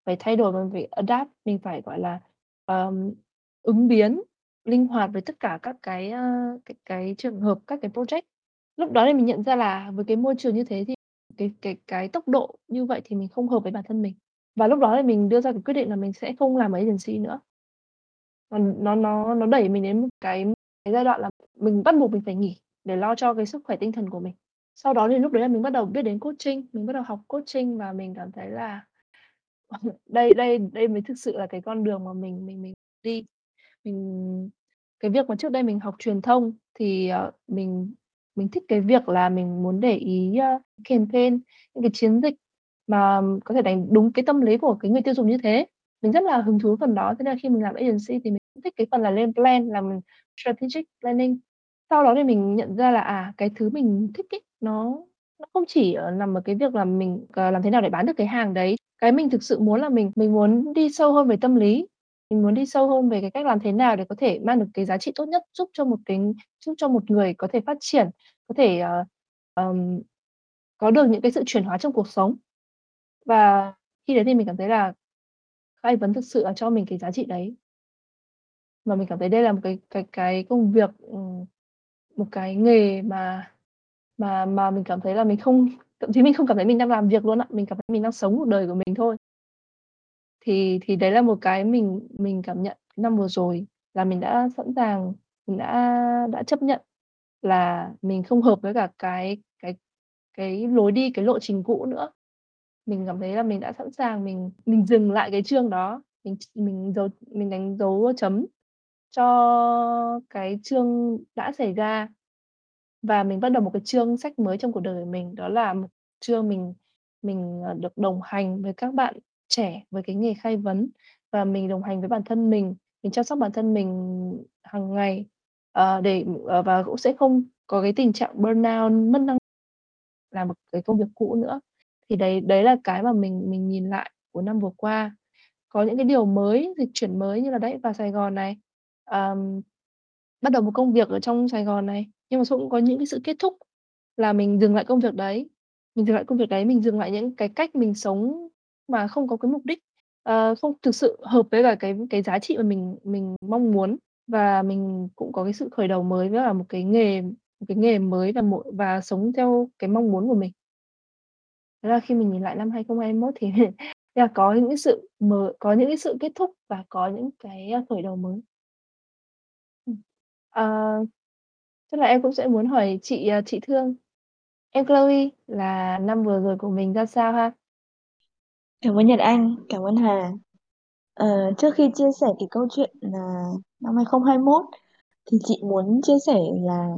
phải thay đổi, mình phải adapt, mình phải, gọi là, um, ứng biến, linh hoạt với tất cả các cái, uh, cái cái trường hợp, các cái project. Lúc đó thì mình nhận ra là với cái môi trường như thế thì cái cái cái tốc độ như vậy thì mình không hợp với bản thân mình. Và lúc đó thì mình đưa ra cái quyết định là mình sẽ không làm ở agency nữa. Nó nó nó nó đẩy mình đến một cái cái giai đoạn là mình bắt buộc mình phải nghỉ để lo cho cái sức khỏe tinh thần của mình. Sau đó thì lúc đấy là mình bắt đầu biết đến coaching, mình bắt đầu học coaching và mình cảm thấy là (laughs) đây đây đây mới thực sự là cái con đường mà mình mình mình đi. Mình cái việc mà trước đây mình học truyền thông thì, uh, mình mình thích cái việc là mình muốn để ý, uh, campaign, những cái chiến dịch mà có thể đánh đúng cái tâm lý của cái người tiêu dùng như thế. Mình rất là hứng thú phần đó, thế nên là khi mình làm agency thì mình cũng thích cái phần là lên plan, làm strategic planning. Sau đó thì mình nhận ra là, à, cái thứ mình thích ấy, nó nó không chỉ ở nằm ở cái việc là mình, ờ, làm thế nào để bán được cái hàng đấy. Cái mình thực sự muốn là mình mình muốn đi sâu hơn về tâm lý, mình muốn đi sâu hơn về cái cách làm thế nào để có thể mang được cái giá trị tốt nhất, giúp cho một cái giúp cho một người có thể phát triển, có thể, ờ, ờm, có được những cái sự chuyển hóa trong cuộc sống. Và khi đấy thì mình cảm thấy là khai vấn thực sự là cho mình cái giá trị đấy. Và mình cảm thấy đây là một cái cái cái công việc, ừm, một cái nghề mà mà mà mình cảm thấy là mình không thậm chí mình không cảm thấy mình đang làm việc luôn á, mình cảm thấy mình đang sống cuộc đời của mình thôi. Thì thì đấy là một cái mình mình cảm nhận năm vừa rồi là mình đã sẵn sàng, mình đã đã chấp nhận là mình không hợp với cả cái cái cái lối đi, cái lộ trình cũ nữa. Mình cảm thấy là mình đã sẵn sàng mình mình dừng lại cái chương đó, mình ch mình dấu mình đánh dấu chấm cho cái chương đã xảy ra. Và mình bắt đầu một cái chương sách mới trong cuộc đời của mình, đó là một chương mình mình, ờ, được đồng hành với các bạn trẻ với cái nghề khai vấn và mình đồng hành với bản thân mình, mình chăm sóc bản thân mình hàng ngày, ờ, để ờ, và cũng sẽ không có cái tình trạng burnout, mất năng làm một cái công việc cũ nữa. Thì đấy đấy là cái mà mình mình nhìn lại của năm vừa qua. Có những cái điều mới, dịch chuyển mới như là đấy, vào Sài Gòn này, ờm, bắt đầu một công việc ở trong Sài Gòn này, nhưng mà cũng có những cái sự kết thúc là mình dừng lại công việc đấy. Mình dừng lại công việc đấy, mình dừng lại những cái cách mình sống mà không có cái mục đích, ờ, không thực sự hợp với cả cái cái giá trị mà mình mình mong muốn. Và mình cũng có cái sự khởi đầu mới với cả một cái nghề một cái nghề mới và một và sống theo cái mong muốn của mình. Thế là khi mình nhìn lại năm 2021 thì (laughs) là có những cái sự mở có những cái sự kết thúc và có những cái, à, khởi đầu mới. Ừm. Ờ, chắc là em cũng sẽ muốn hỏi chị, à, chị Thương, em Chloe là năm vừa rồi của mình ra sao ha? Cảm ơn Nhật Anh, cảm ơn Hà. Ờ, trước khi chia sẻ cái câu chuyện là năm 2021 thì chị muốn chia sẻ là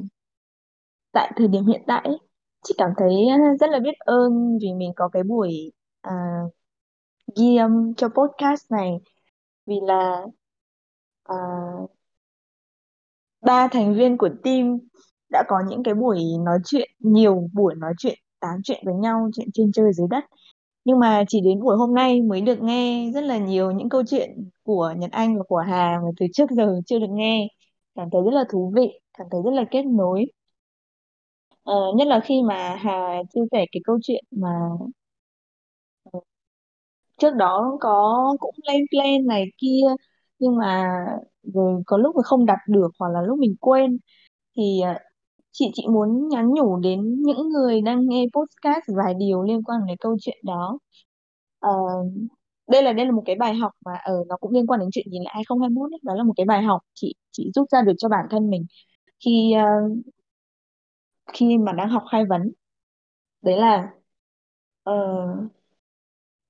tại thời điểm hiện tại ấy, chị cảm thấy ờ, rất là biết ơn vì mình có cái buổi à, ghi âm cho podcast này vì là à, ba thành viên của team đã có những cái buổi nói chuyện nhiều buổi nói chuyện tám chuyện với nhau chuyện trên trời dưới đất nhưng mà chỉ đến buổi hôm nay mới được nghe rất là nhiều những câu chuyện của Nhật Anh và của Hà mà từ trước giờ chưa được nghe. Cảm thấy rất là thú vị cảm thấy rất là kết nối. Ờ, nhất là khi mà Hà chia sẻ cái câu chuyện mà ờ, trước đó có cũng lên plan này kia nhưng mà rồi có lúc mà không đặt được hoặc là lúc mình quên thì ờ, chị chị muốn nhắn nhủ đến những người đang nghe podcast vài điều liên quan đến câu chuyện đó. Ờ, đây là đây là một cái bài học mà ở nó cũng liên quan đến chuyện nhìn lại 2021 ấy. Đó là một cái bài học chị chị rút ra được cho bản thân mình khi uh, khi mà đang học khai vấn. Đấy là uh,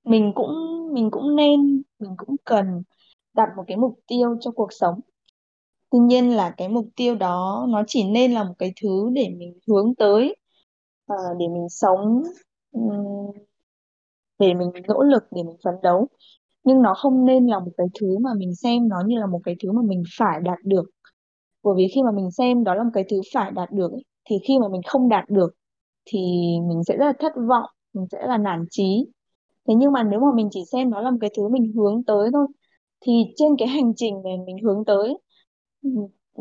mình cũng mình cũng nên mình cũng cần đặt một cái mục tiêu cho cuộc sống tuy nhiên là cái mục tiêu đó nó chỉ nên là một cái thứ để mình hướng tới ờ, để mình sống ừm, để mình nỗ lực để mình phấn đấu. Nhưng nó không nên là một cái thứ mà mình xem nó như là một cái thứ mà mình phải đạt được. Bởi vì khi mà mình xem đó là một cái thứ phải đạt được ấy, thì khi mà mình không đạt được thì mình sẽ rất là thất vọng mình sẽ là nản chí. Thế nhưng mà nếu mà mình chỉ xem nó là một cái thứ mình hướng tới thôi thì trên cái hành trình mà mình hướng tới ừm,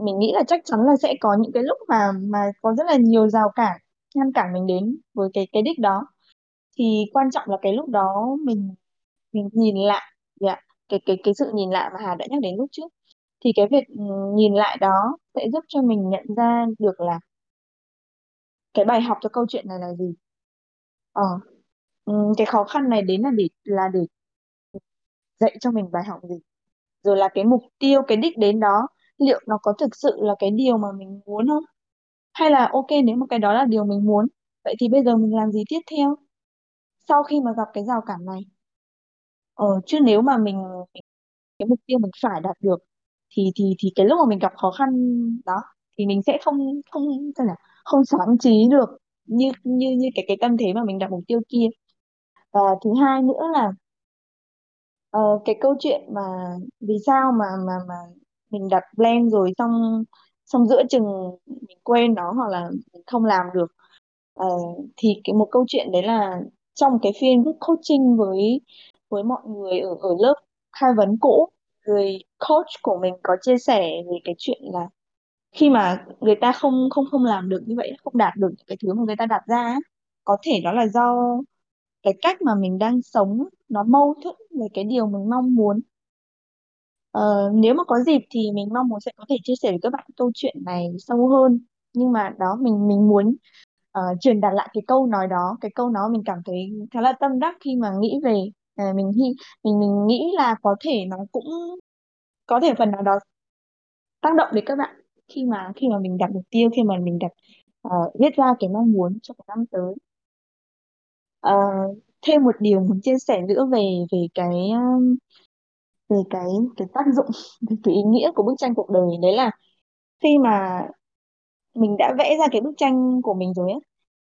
mình nghĩ là chắc chắn là sẽ có những cái lúc mà mà có rất là nhiều rào cản ngăn cản mình đến với cái cái đích đó. Thì quan trọng là cái lúc đó mình mình nhìn lại dạ, cái cái cái sự nhìn lại mà Hà đã nhắc đến lúc trước. Thì cái việc ừ, nhìn lại đó sẽ giúp cho mình nhận ra được là cái bài học cho câu chuyện này là gì. Ờ ừ, cái khó khăn này đến là để là để dạy cho mình bài học gì. Rồi là cái mục tiêu cái đích đến đó liệu nó có thực sự là cái điều mà mình muốn không? Hay là ok nếu mà cái đó là điều mình muốn vậy thì bây giờ mình làm gì tiếp theo? Sau khi mà gặp cái rào cản này ờ chứ nếu mà mình cái mục tiêu mình phải đạt được thì thì thì cái lúc mà mình gặp khó khăn đó thì mình sẽ không không sao nhỉ? Không sáng trí được như như như cái cái tâm thế mà mình đặt mục tiêu kia. Và thứ hai nữa là ờ, cái câu chuyện mà vì sao mà mà mà mình đặt plan rồi xong xong giữa chừng mình quên nó hoặc là mình không làm được. Ờ, thì cái một câu chuyện đấy là trong cái phiên coaching với với mọi người ở ở lớp khai vấn cũ người coach của mình có chia sẻ về cái chuyện là khi mà người ta không không không làm được như vậy không đạt được cái thứ mà người ta đặt ra có thể đó là do cái cách mà mình đang sống nó mâu thuẫn với cái điều mình mong muốn. Ờ, nếu mà có dịp thì mình mong muốn sẽ có thể chia sẻ với các bạn câu chuyện này sâu hơn. Nhưng mà đó mình mình muốn ờ, truyền đạt lại cái câu nói đó. Cái câu nói mình cảm thấy khá là tâm đắc khi mà nghĩ về Ờ, mình hy mình mình nghĩ là có thể nó cũng có thể phần nào đó tác động đến các bạn khi mà khi mà mình đặt mục tiêu khi mà mình đặt ờ, viết ra cái mong muốn cho cái năm tới. Ờ, thêm một điều muốn chia sẻ nữa về về cái um, về cái cái tác dụng về cái ý nghĩa của bức tranh cuộc đời đấy là khi mà mình đã vẽ ra cái bức tranh của mình rồi ấy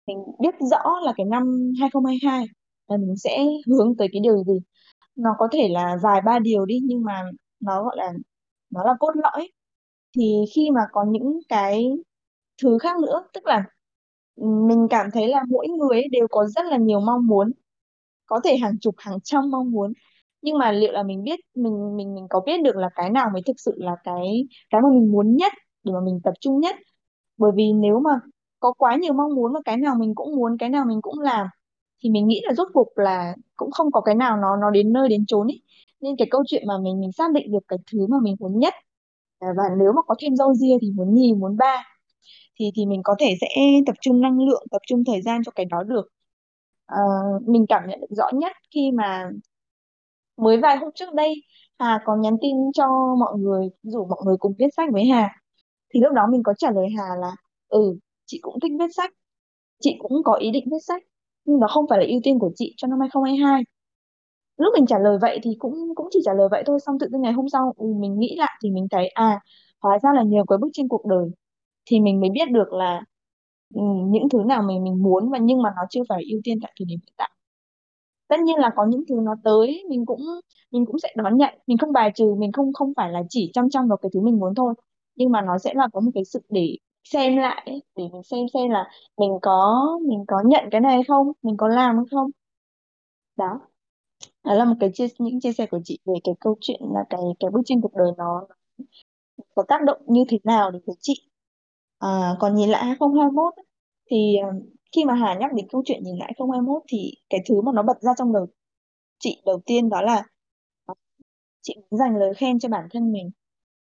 mình biết rõ là cái năm 2022 là mình sẽ hướng tới cái điều gì. Nó có thể là vài ba điều đi, nhưng mà nó gọi là, nó là cốt lõi. Thì khi mà có những cái thứ khác nữa, tức là ừ, mình cảm thấy là mỗi người ấy đều có rất là nhiều mong muốn, có thể hàng chục, hàng trăm mong muốn nhưng mà liệu là mình biết mình mình mình có biết được là cái nào mới thực sự là cái cái mà mình muốn nhất để mà mình tập trung nhất? Bởi vì nếu mà có quá nhiều mong muốn và cái nào mình cũng muốn cái nào mình cũng làm thì mình nghĩ là rốt cuộc là cũng không có cái nào nó nó đến nơi đến chốn ấy nên cái câu chuyện mà mình mình xác định được cái thứ mà mình muốn nhất à, và nếu mà có thêm râu ria thì muốn nhì muốn ba thì thì mình có thể sẽ tập trung năng lượng tập trung thời gian cho cái đó được. À, mình cảm nhận được rõ nhất khi mà mới vài hôm trước đây Hà có nhắn tin cho mọi người rủ mọi người cùng viết sách với Hà. Thì lúc đó mình có trả lời Hà là ừ chị cũng thích viết sách. Chị cũng có ý định viết sách nhưng nó không phải là ưu tiên của chị cho năm 2022 lúc mình trả lời vậy thì cũng cũng chỉ trả lời vậy thôi xong tự dưng ngày hôm sau ừ, mình nghĩ lại thì mình thấy à hóa ra là nhờ cái bước trên cuộc đời thì mình mới biết được là ừ, những thứ nào mình mình muốn và nhưng mà nó chưa phải ưu tiên tại thời điểm hiện tại tất nhiên là có những thứ nó tới mình cũng mình cũng sẽ đón nhận. Mình không bài trừ mình không không phải là chỉ chăm chăm vào cái thứ mình muốn thôi. Nhưng mà nó sẽ là có một cái sự để xem lại ấy, để mình xem xem là mình có mình có nhận cái này hay không mình có làm hay không. Đó. Đó là một cái chia những chia sẻ của chị về cái câu chuyện là cái cái bức tranh cuộc đời nó có tác động như thế nào đến với chị. À, còn nhìn lại 2021 ấy, thì ờ, khi mà Hà nhắc đến câu chuyện nhìn lại 2021 thì cái thứ mà nó bật ra trong đầu chị đầu tiên đó là chị muốn dành lời khen cho bản thân mình.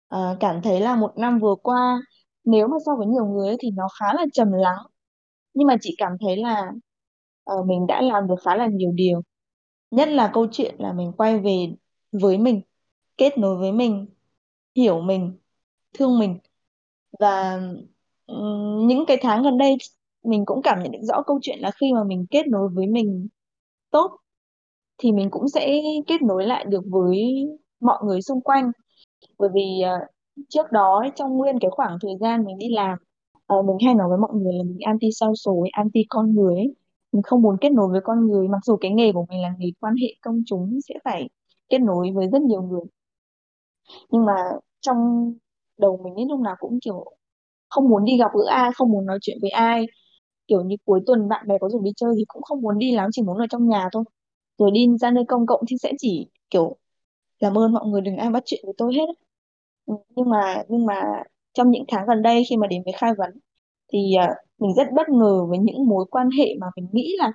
À, cảm thấy là một năm vừa qua nếu mà so với nhiều người ấy, thì nó khá là trầm lắng nhưng mà chị cảm thấy là uh, mình đã làm được khá là nhiều điều. Nhất là câu chuyện là mình quay về với mình kết nối với mình hiểu mình thương mình. Và những cái tháng gần đây mình cũng cảm nhận được rõ câu chuyện là khi mà mình kết nối với mình tốt thì mình cũng sẽ kết nối lại được với mọi người xung quanh. Bởi vì uh, trước đó trong nguyên cái khoảng thời gian mình đi làm uh, mình hay nói với mọi người là mình anti social anti con người ấy. mình không muốn kết nối với con người mặc dù cái nghề của mình là nghề quan hệ công chúng sẽ phải kết nối với rất nhiều người. Nhưng mà trong đầu mình ấy lúc nào cũng kiểu không muốn đi gặp gỡ ai không muốn nói chuyện với ai kiểu như cuối tuần bạn bè có rủ đi chơi thì cũng không muốn đi lắm chỉ muốn ở trong nhà thôi. Rồi đi ra nơi công cộng thì sẽ chỉ kiểu làm ơn mọi người đừng ai bắt chuyện với tôi hết á. Ừ, nhưng mà nhưng mà trong những tháng gần đây khi mà đến với khai vấn thì à, mình rất bất ngờ với những mối quan hệ mà mình nghĩ là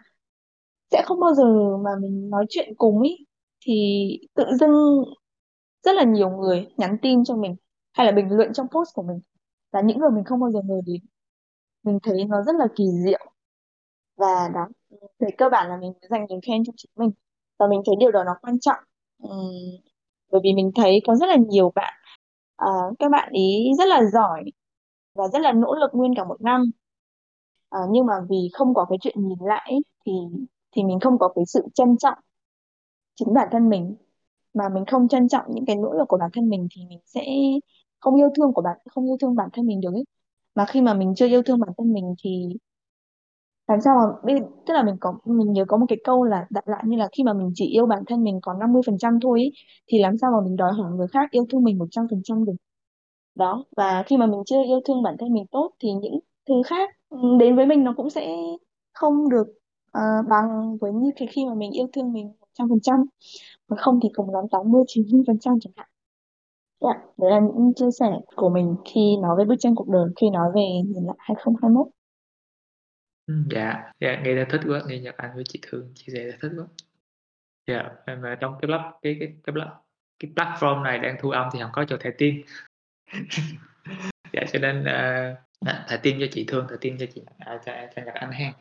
sẽ không bao giờ mà mình nói chuyện cùng ý. Thì tự dưng rất là nhiều người nhắn tin cho mình hay là bình luận trong post của mình là những người mình không bao giờ ngờ đến mình thấy nó rất là kỳ diệu. Và đó về cơ bản là mình dành lời khen cho chính mình. Và mình thấy điều đó nó quan trọng. Ừm, bởi vì mình thấy có rất là nhiều bạn à, các bạn ý rất là giỏi và rất là nỗ lực nguyên cả một năm. À, nhưng mà vì không có cái chuyện nhìn lại ấy, thì thì mình không có cái sự trân trọng chính bản thân mình. Mà mình không trân trọng những cái nỗ lực của bản thân mình thì mình sẽ không yêu thương của bạn không yêu thương bản thân mình được ấy mà khi mà mình chưa yêu thương bản thân mình thì làm sao mà bây tức là mình có mình nhớ có một cái câu là đại loại như là khi mà mình chỉ yêu bản thân mình còn 50% thôi ý, thì làm sao mà mình đòi hỏi người khác yêu thương mình 100% được? Đó và khi mà mình chưa yêu thương bản thân mình tốt thì những thứ khác ừ, đến với mình nó cũng sẽ không được ờ, bằng với như cái khi mà mình yêu thương mình 100% mà không thì cùng lắm 80 90% chẳng hạn. Dạ, đấy là những chia sẻ của mình khi nói về bức tranh cuộc đời khi nói về nhìn lại 2021 Ừm, dạ, dạ, nghe đã thích quá, nghe Nhật Anh với chị Thương chia sẻ đã thích quá. Dạ, em, à, trong cái lắp cái cái cái plat cái platform này đang thu âm thì hông có cho thẻ tim. (laughs) Dạ, cho nên, à, à, thẻ tim cho chị Thương, thẻ tim cho chị à, cho cho Nhật Anh ha.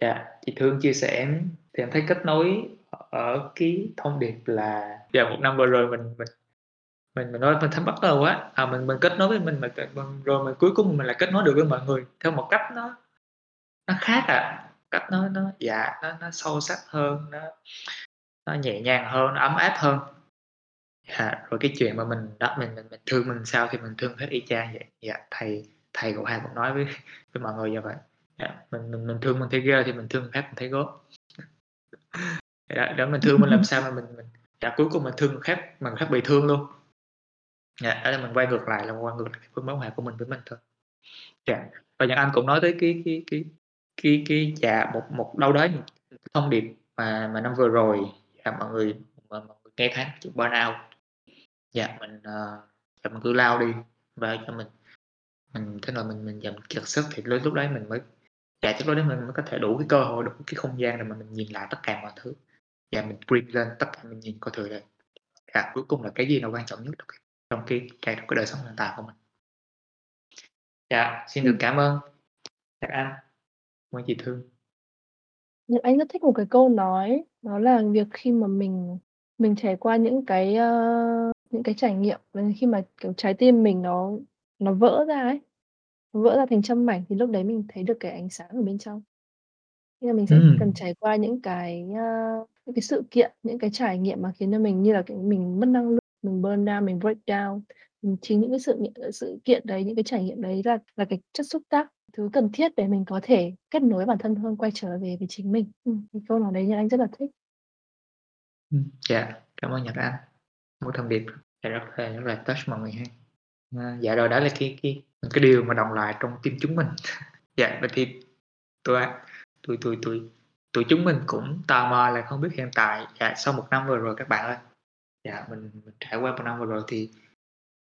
Dạ, chị Thương chia sẻ thì em thấy kết nối ở cái thông điệp là dạ, một năm vừa rồi mình mình mình mình nói mình thấy bất ngờ quá, à, mình mình kết nối với mình mà mình rồi mình cuối cùng mình lại kết nối được với mọi người theo một cách nó nó khác à, cách nó nó dạ, nó nó sâu sắc hơn, nó nó nhẹ nhàng hơn, nó ấm áp hơn. Dạ, rồi cái chuyện mà mình đó, mình mình mình thương mình sao thì mình thương hết y chang vậy. Dạ, thầy thầy của Hà cũng nói với với mọi người như vậy. Dạ, mình mình mình thương mình thấy ghê thì mình thương khác mình thấy gớm. Dạ, để mình thương mình làm (laughs) sao mà mình mình dạ, cuối cùng mình thương khác mà người khác bị thương luôn. Dạ, ở là mình quay ngược lại là quay ngược lại với mối quan hệ của mình với mình thôi. Dạ, và Nhật Anh cũng nói tới cái cái cái cái cái dạ, một một đâu đó thông điệp mà mà năm vừa rồi, dạ, mọi người mà mọi người nghe thấy chữ burnout. Dạ, mình, ờ, dạ, mình cứ lao đi và cho mình mình thế là mình mình dần kiệt sức thì lúc lúc đấy mình mới dạ, chắc lúc đấy mình mới có thể đủ cái cơ hội, đủ cái không gian để mà mình nhìn lại tất cả mọi thứ. Dạ, mình bring lên tất cả mình nhìn coi thử đây dạ, cuối cùng là cái gì là quan trọng nhất trong cái trong cái trong cái đời sống hiện tại của mình. Dạ, xin được Ừm. cảm ơn Nhật Anh, cảm ơn chị Thương. Nhật Anh rất thích một cái câu nói, đó là việc khi mà mình mình trải qua những cái, ơ, những cái trải nghiệm, khi mà, kiểu, trái tim mình nó nó vỡ ra ấy, nó vỡ ra thành trăm mảnh thì lúc đấy mình thấy được cái ánh sáng ở bên trong. Nghĩa là mình sẽ cần Ừm. trải qua những cái, ơ, những cái sự kiện, những cái trải nghiệm mà khiến cho mình như là, mình mất năng lượng, mình burn down, mình break down. Ừm, chính những cái sự nghiệm ờ, sự kiện đấy, những cái trải nghiệm đấy là là cái chất xúc tác, thứ cần thiết để mình có thể kết nối bản thân hơn, quay trở về với chính mình. Ừm, cái câu nói đấy Nhật Anh rất là thích. Ừm, dạ, cảm ơn Nhật Anh. Một thông điệp rất là rất là touch mọi người ha. À, dạ rồi đó là cái cái cái điều mà đồng lại trong tim chúng mình. (laughs) Dạ, vậy thì tụi tôi, tụi tụi tụi tụi chúng mình cũng tò mò là không biết hiện tại, dạ, sau một năm vừa rồi các bạn ơi, dạ, mình mình trải qua một năm vừa rồi thì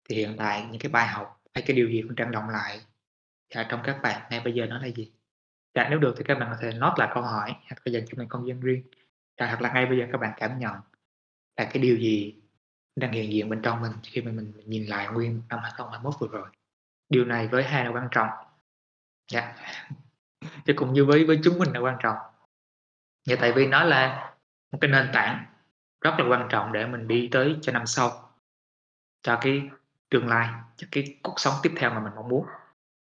thì hiện tại những cái bài học hay cái điều gì cũng đang động lại, dạ, trong các bạn ngay bây giờ nó là gì? Dạ, nếu được thì các bạn có thể note lại câu hỏi hoặc là dành cho mình công dân riêng. Dạ, hoặc là ngay bây giờ các bạn cảm nhận là cái điều gì đang hiện diện bên trong mình khi mà mình mình nhìn lại nguyên năm 2021 vừa rồi. Điều này với hai là quan trọng. Dạ. (laughs) Chứ cũng như với với chúng mình là quan trọng. Dạ, tại vì nó là một cái nền tảng rất là quan trọng để mình đi tới cho năm sau, cho cái tương lai, cho cái cuộc sống tiếp theo mà mình mong muốn.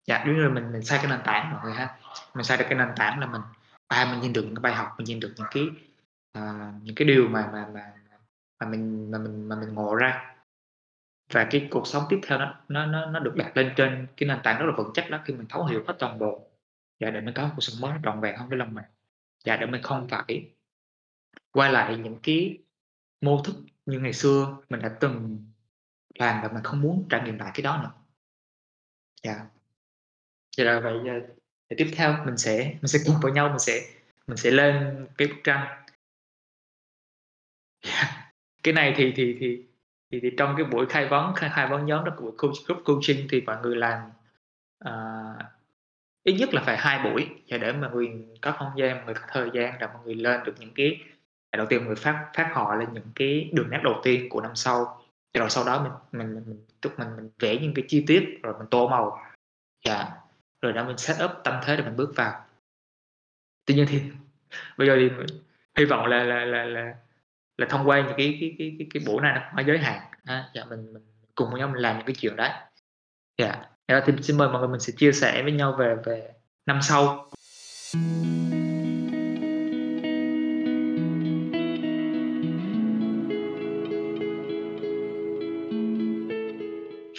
Dạ, nếu như mình mình xây cái nền tảng mọi người ha, mình xây được cái nền tảng là mình, à, mình nhìn được những cái bài học, mình nhìn được những cái, ờ, những cái điều mà mà mà mà mình mà mình mà mình ngộ ra. Và cái cuộc sống tiếp theo nó nó nó nó được đặt lên trên cái nền tảng rất là vững chắc đó, khi mình thấu hiểu hết toàn bộ, dạ, để mình có một cuộc sống mới trọn vẹn hơn với lòng mình. Dạ, để mình không phải quay lại những cái mô thức như ngày xưa mình đã từng làm và mình không muốn trải nghiệm lại cái đó nữa. Dạ. Vậy rồi, vậy thì tiếp theo mình sẽ mình sẽ cùng với nhau mình sẽ mình sẽ lên cái bức tranh. yeah. cái này thì thì thì thì thì trong cái buổi khai vấn khai khai vấn nhóm đó của group coaching thì mọi người làm, uh, ít nhất là phải hai buổi và để mà người có không gian, mọi người có thời gian để mọi người lên được những cái đầu tiên người phát phát họ lên những cái đường nét đầu tiên của năm sau, rồi sau đó mình mình mình mình chúc mình mình vẽ những cái chi tiết rồi mình tô màu. Dạ, rồi đó mình set up tâm thế để mình bước vào. Tuy nhiên thì (laughs) bây giờ thì mình hy vọng là là là là là thông qua những cái cái cái cái cái buổi này nó không có giới hạn, ha dạ, mình mình cùng với nhau mình làm những cái chuyện đấy. Dạ, dạ thì xin mời mọi người mình sẽ chia sẻ với nhau về về năm sau.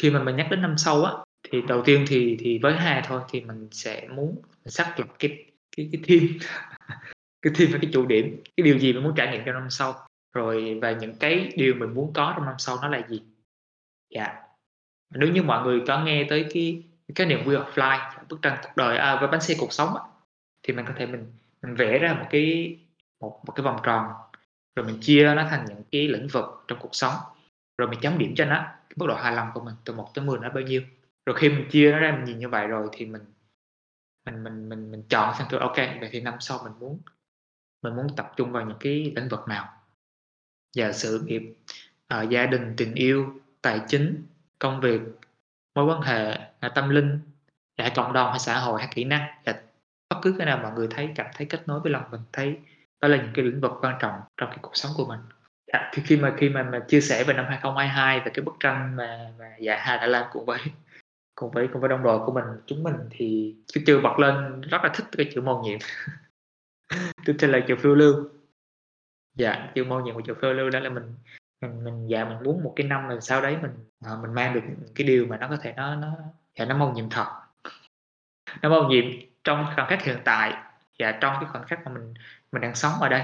Khi mà mình nhắc đến năm sau á, thì đầu tiên thì thì với Hà thôi thì mình sẽ muốn xác lập cái cái cái theme, (laughs) cái thêm và cái chủ điểm, cái điều gì mình muốn trải nghiệm trong năm sau, rồi và những cái điều mình muốn có trong năm sau nó là gì. Dạ. Nếu như mọi người có nghe tới cái cái niềm niệm Wheel of Life, bức tranh cuộc đời, à, với bánh xe cuộc sống á, thì mình có thể mình mình vẽ ra một cái một một cái vòng tròn, rồi mình chia nó thành những cái lĩnh vực trong cuộc sống, rồi mình chấm điểm cho nó, cái mức độ hài lòng của mình từ 1 tới 10 nó bao nhiêu. Rồi khi mình chia nó ra mình nhìn như vậy rồi thì mình mình mình mình mình chọn xem thử, ok vậy thì năm sau mình muốn mình muốn tập trung vào những cái lĩnh vực nào. Và sự nghiệp, ờ, gia đình, tình yêu, tài chính, công việc, mối quan hệ, là tâm linh, là cộng đồng hay xã hội hay kỹ năng, là bất cứ cái nào mọi người thấy cảm thấy kết nối với lòng mình, thấy đó là những cái lĩnh vực quan trọng trong cái cuộc sống của mình. À, khi khi mà khi mà mà chia sẻ về năm 2022 và cái bức tranh mà mà dạ Hà đã làm cùng với cùng với cùng với đồng đội của mình, chúng mình thì cái chữ bật lên rất là thích cái chữ mầu nhiệm. (laughs) Tiếp theo là chữ phiêu lưu. Dạ, chữ mầu nhiệm của chữ phiêu lưu đó là mình mình mình dạ mình muốn một cái năm làm sau đấy mình, à, mình mang được cái điều mà nó có thể nó nó dạ nó mầu nhiệm thật. Nó mầu nhiệm trong khoảnh khắc hiện tại, dạ trong cái khoảnh khắc mà mình mình đang sống ở đây,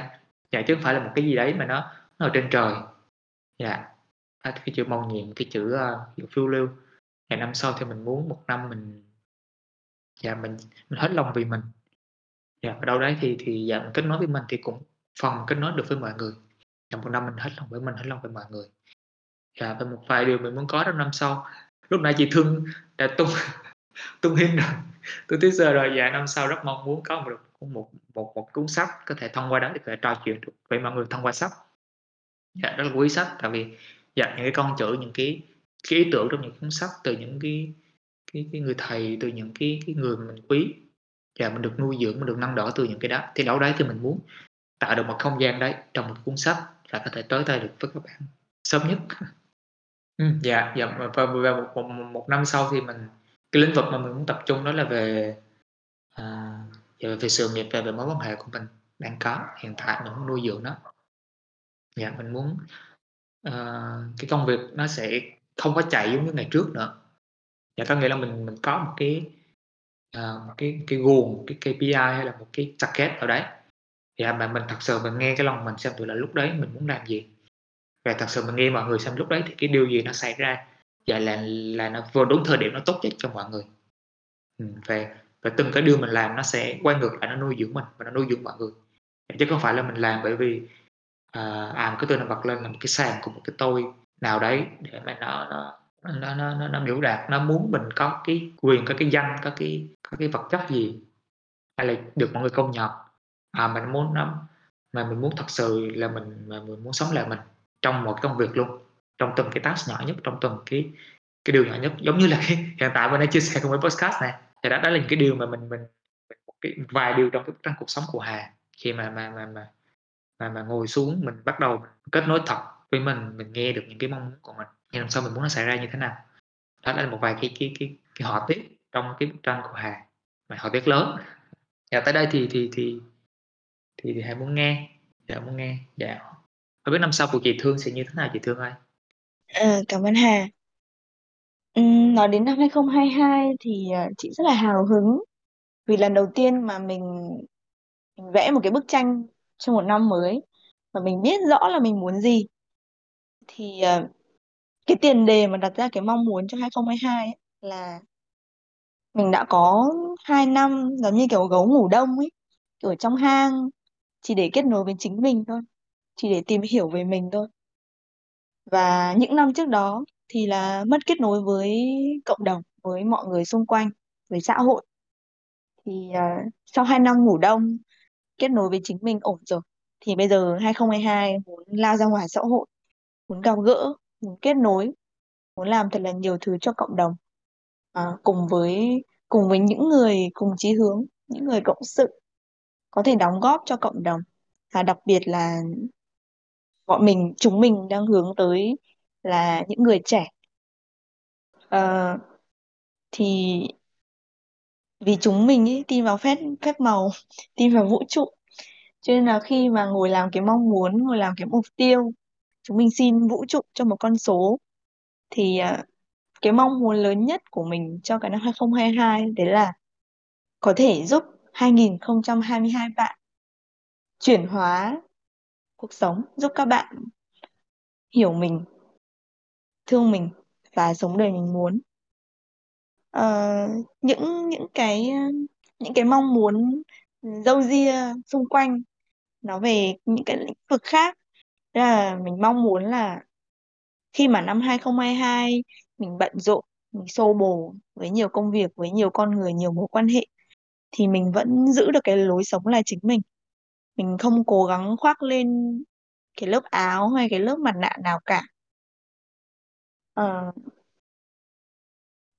dạ chứ không phải là một cái gì đấy mà nó ở trên trời. Dạ, a, cái chữ mầu nhiệm, cái chữ, uh, phiêu lưu. Và năm sau thì mình muốn một năm mình dạ mình mình hết lòng vì mình. Dạ, ở đâu đấy thì thì dạ mình kết nối với mình thì cũng phần kết nối được với mọi người. Dạ, một năm mình hết lòng với mình, hết lòng với mọi người. Dạ, và một vài điều mình muốn có trong năm sau. Lúc nãy chị Thương đã tung (laughs) tung hình rồi, tôi tới giờ rồi, dạ năm sau rất mong muốn có được một một một cuốn sách có thể thông qua đó để có thể trò chuyện được với mọi người thông qua sách. Dạ, rất là quý sách, tại vì dạ những cái con chữ, những cái cái ý tưởng trong những cuốn sách từ những cái cái cái người thầy, từ những cái cái người mình quý, và mình được nuôi dưỡng, mình được nâng đỡ từ những cái đó. Thì đâu đấy thì mình muốn tạo được một không gian đấy trong một cuốn sách là có thể tới tay được với các bạn sớm nhất. (laughs) Ừ, dạ, dạ, và và một một một năm sau thì mình cái lĩnh vực mà mình muốn tập trung đó là về, à, về về sự nghiệp về, về mối quan hệ của mình đang có, hiện tại mình muốn nuôi dưỡng nó. Dạ, mình muốn, ờ, cái công việc nó sẽ không có chạy giống như ngày trước nữa. Dạ, có nghĩa là mình mình có một cái, ờ, một cái cái guồng, cái KPI hay là một cái target ở đấy. Dạ, mà mình thật sự mình nghe cái lòng mình xem thử là lúc đấy mình muốn làm gì. Và thật sự mình nghe mọi người xem lúc đấy thì cái điều gì nó xảy ra và là là nó vừa đúng thời điểm nó tốt nhất cho mọi người. Ừm, và và từng cái điều mình làm nó sẽ quay ngược lại nó nuôi dưỡng mình và nó nuôi dưỡng mọi người. Dạ, chứ không phải là mình làm bởi vì, Ờ, à, à, một cái tôi nó bật lên là một cái sàn của một cái tôi nào đấy để mà nó nó nó nó nó nó biểu đạt, nó muốn mình có cái quyền, có cái danh, có cái có cái vật chất gì, hay là được mọi người công nhận. À, mình muốn nó mà mình muốn thật sự là mình mà mình muốn sống là mình trong một công việc luôn, trong từng cái task nhỏ nhất, trong từng cái cái điều nhỏ nhất. Giống như là cái hiện tại mình đang chia sẻ cùng với podcast này, thì đó đó là những cái điều mà mình mình một cái vài điều trong cái trong cuộc sống của Hà khi mà mà mà mà mà mà ngồi xuống mình bắt đầu kết nối thật với mình, mình nghe được những cái mong muốn của mình, ngày hôm sau mình muốn nó xảy ra như thế nào. Đó là một vài cái cái cái cái họa tiết trong cái bức tranh của Hà, mà họa tiết lớn. Dạ, tới đây thì thì thì thì thì Hà muốn nghe, dạ muốn nghe, dạ. Không biết năm sau của chị Thương sẽ như thế nào chị Thương ơi? Ờ, cảm ơn Hà. ừ, nói đến năm 2022 thì ờ, chị rất là hào hứng vì lần đầu tiên mà mình, mình vẽ một cái bức tranh cho một năm mới và mình biết rõ là mình muốn gì. Thì ờ, cái tiền đề mà đặt ra cái mong muốn cho 2022 ấy, là mình đã có 2 năm giống như kiểu gấu ngủ đông ấy, kiểu ở trong hang chỉ để kết nối với chính mình thôi, chỉ để tìm hiểu về mình thôi. Và những năm trước đó thì là mất kết nối với cộng đồng, với mọi người xung quanh, với xã hội. Thì uh, sau 2 năm ngủ đông, kết nối với chính mình ổn rồi. Thì bây giờ 2022 muốn lao ra ngoài xã hội, muốn gặp gỡ, muốn kết nối, muốn làm thật là nhiều thứ cho cộng đồng. À, cùng với cùng với những người cùng chí hướng, những người cộng sự có thể đóng góp cho cộng đồng. Và đặc biệt là bọn mình, chúng mình đang hướng tới là những người trẻ. à, thì vì chúng mình ý, tin vào phép phép màu, (laughs) tin vào vũ trụ. Cho nên là khi mà ngồi làm cái mong muốn, ngồi làm cái mục tiêu, chúng mình xin vũ trụ cho một con số thì à, cái mong muốn lớn nhất của mình cho cái năm 2022 đấy là có thể giúp 2022 bạn chuyển hóa cuộc sống, giúp các bạn hiểu mình, thương mình và sống đời mình muốn. Ờ, những những cái ờ, những cái mong muốn dâu ria xung quanh nó về những cái lĩnh vực khác. Thế là mình mong muốn là khi mà năm 2022 mình bận rộn, mình xô bồ với nhiều công việc, với nhiều con người, nhiều mối quan hệ thì mình vẫn giữ được cái lối sống là chính mình. Mình không cố gắng khoác lên cái lớp áo hay cái lớp mặt nạ nào cả. Ờ,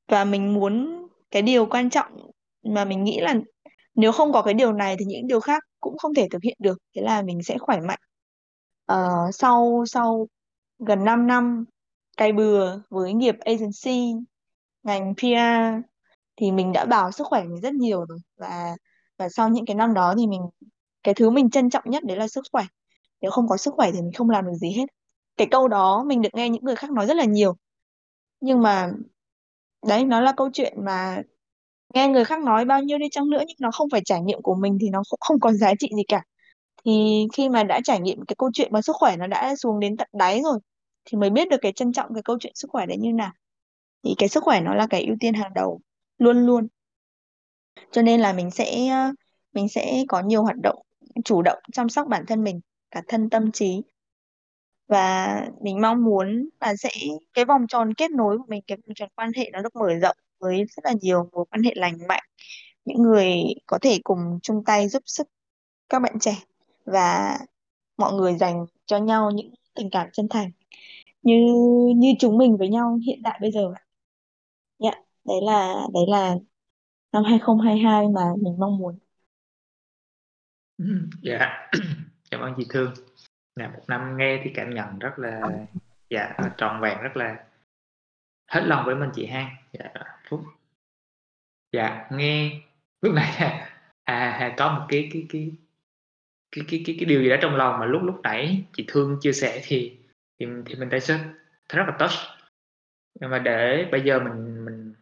và mình muốn cái điều quan trọng mà mình nghĩ là nếu không có cái điều này thì những điều khác cũng không thể thực hiện được. Thế là mình sẽ khỏe mạnh. uh, sau sau gần 5 năm cày bừa với nghiệp agency, ngành PR thì mình đã bảo sức khỏe mình rất nhiều rồi và và sau những cái năm đó thì mình cái thứ mình trân trọng nhất đấy là sức khỏe. Nếu không có sức khỏe thì mình không làm được gì hết. Cái câu đó mình được nghe những người khác nói rất là nhiều. Nhưng mà đấy, nó là câu chuyện mà nghe người khác nói bao nhiêu đi chăng nữa nhưng nó không phải trải nghiệm của mình thì nó cũng không có giá trị gì cả. Thì khi mà đã trải nghiệm cái câu chuyện mà sức khỏe nó đã xuống đến tận đáy rồi thì mới biết được cái trân trọng cái câu chuyện sức khỏe đấy như nào. Thì cái sức khỏe nó là cái ưu tiên hàng đầu, luôn luôn. Cho nên là mình sẽ ờ, mình sẽ có nhiều hoạt động chủ động chăm sóc bản thân mình, cả thân tâm trí và mình mong muốn là sẽ cái vòng tròn kết nối của mình cái vòng tròn quan hệ nó được mở rộng với rất là nhiều mối quan hệ lành mạnh những người có thể cùng chung tay giúp sức các bạn trẻ và mọi người dành cho nhau những tình cảm chân thành như như chúng mình với nhau hiện tại bây giờ. Dạ, đấy là đấy là năm 2022 mà mình mong muốn? Ừ, dạ, (clears throat) cảm ơn chị Thương. Nè, một năm nghe thì cảm nhận rất là dạ rất là trọn vẹn, rất là hết lòng với mình chị ha. Dạ, Phúc. Dạ, nghe lúc này à, à có một cái cái cái cái cái cái cái điều gì đó trong lòng mà lúc lúc nãy chị Thương chia sẻ thì thì thì mình thấy rất rất là touch. Nhưng mà để bây giờ mình mình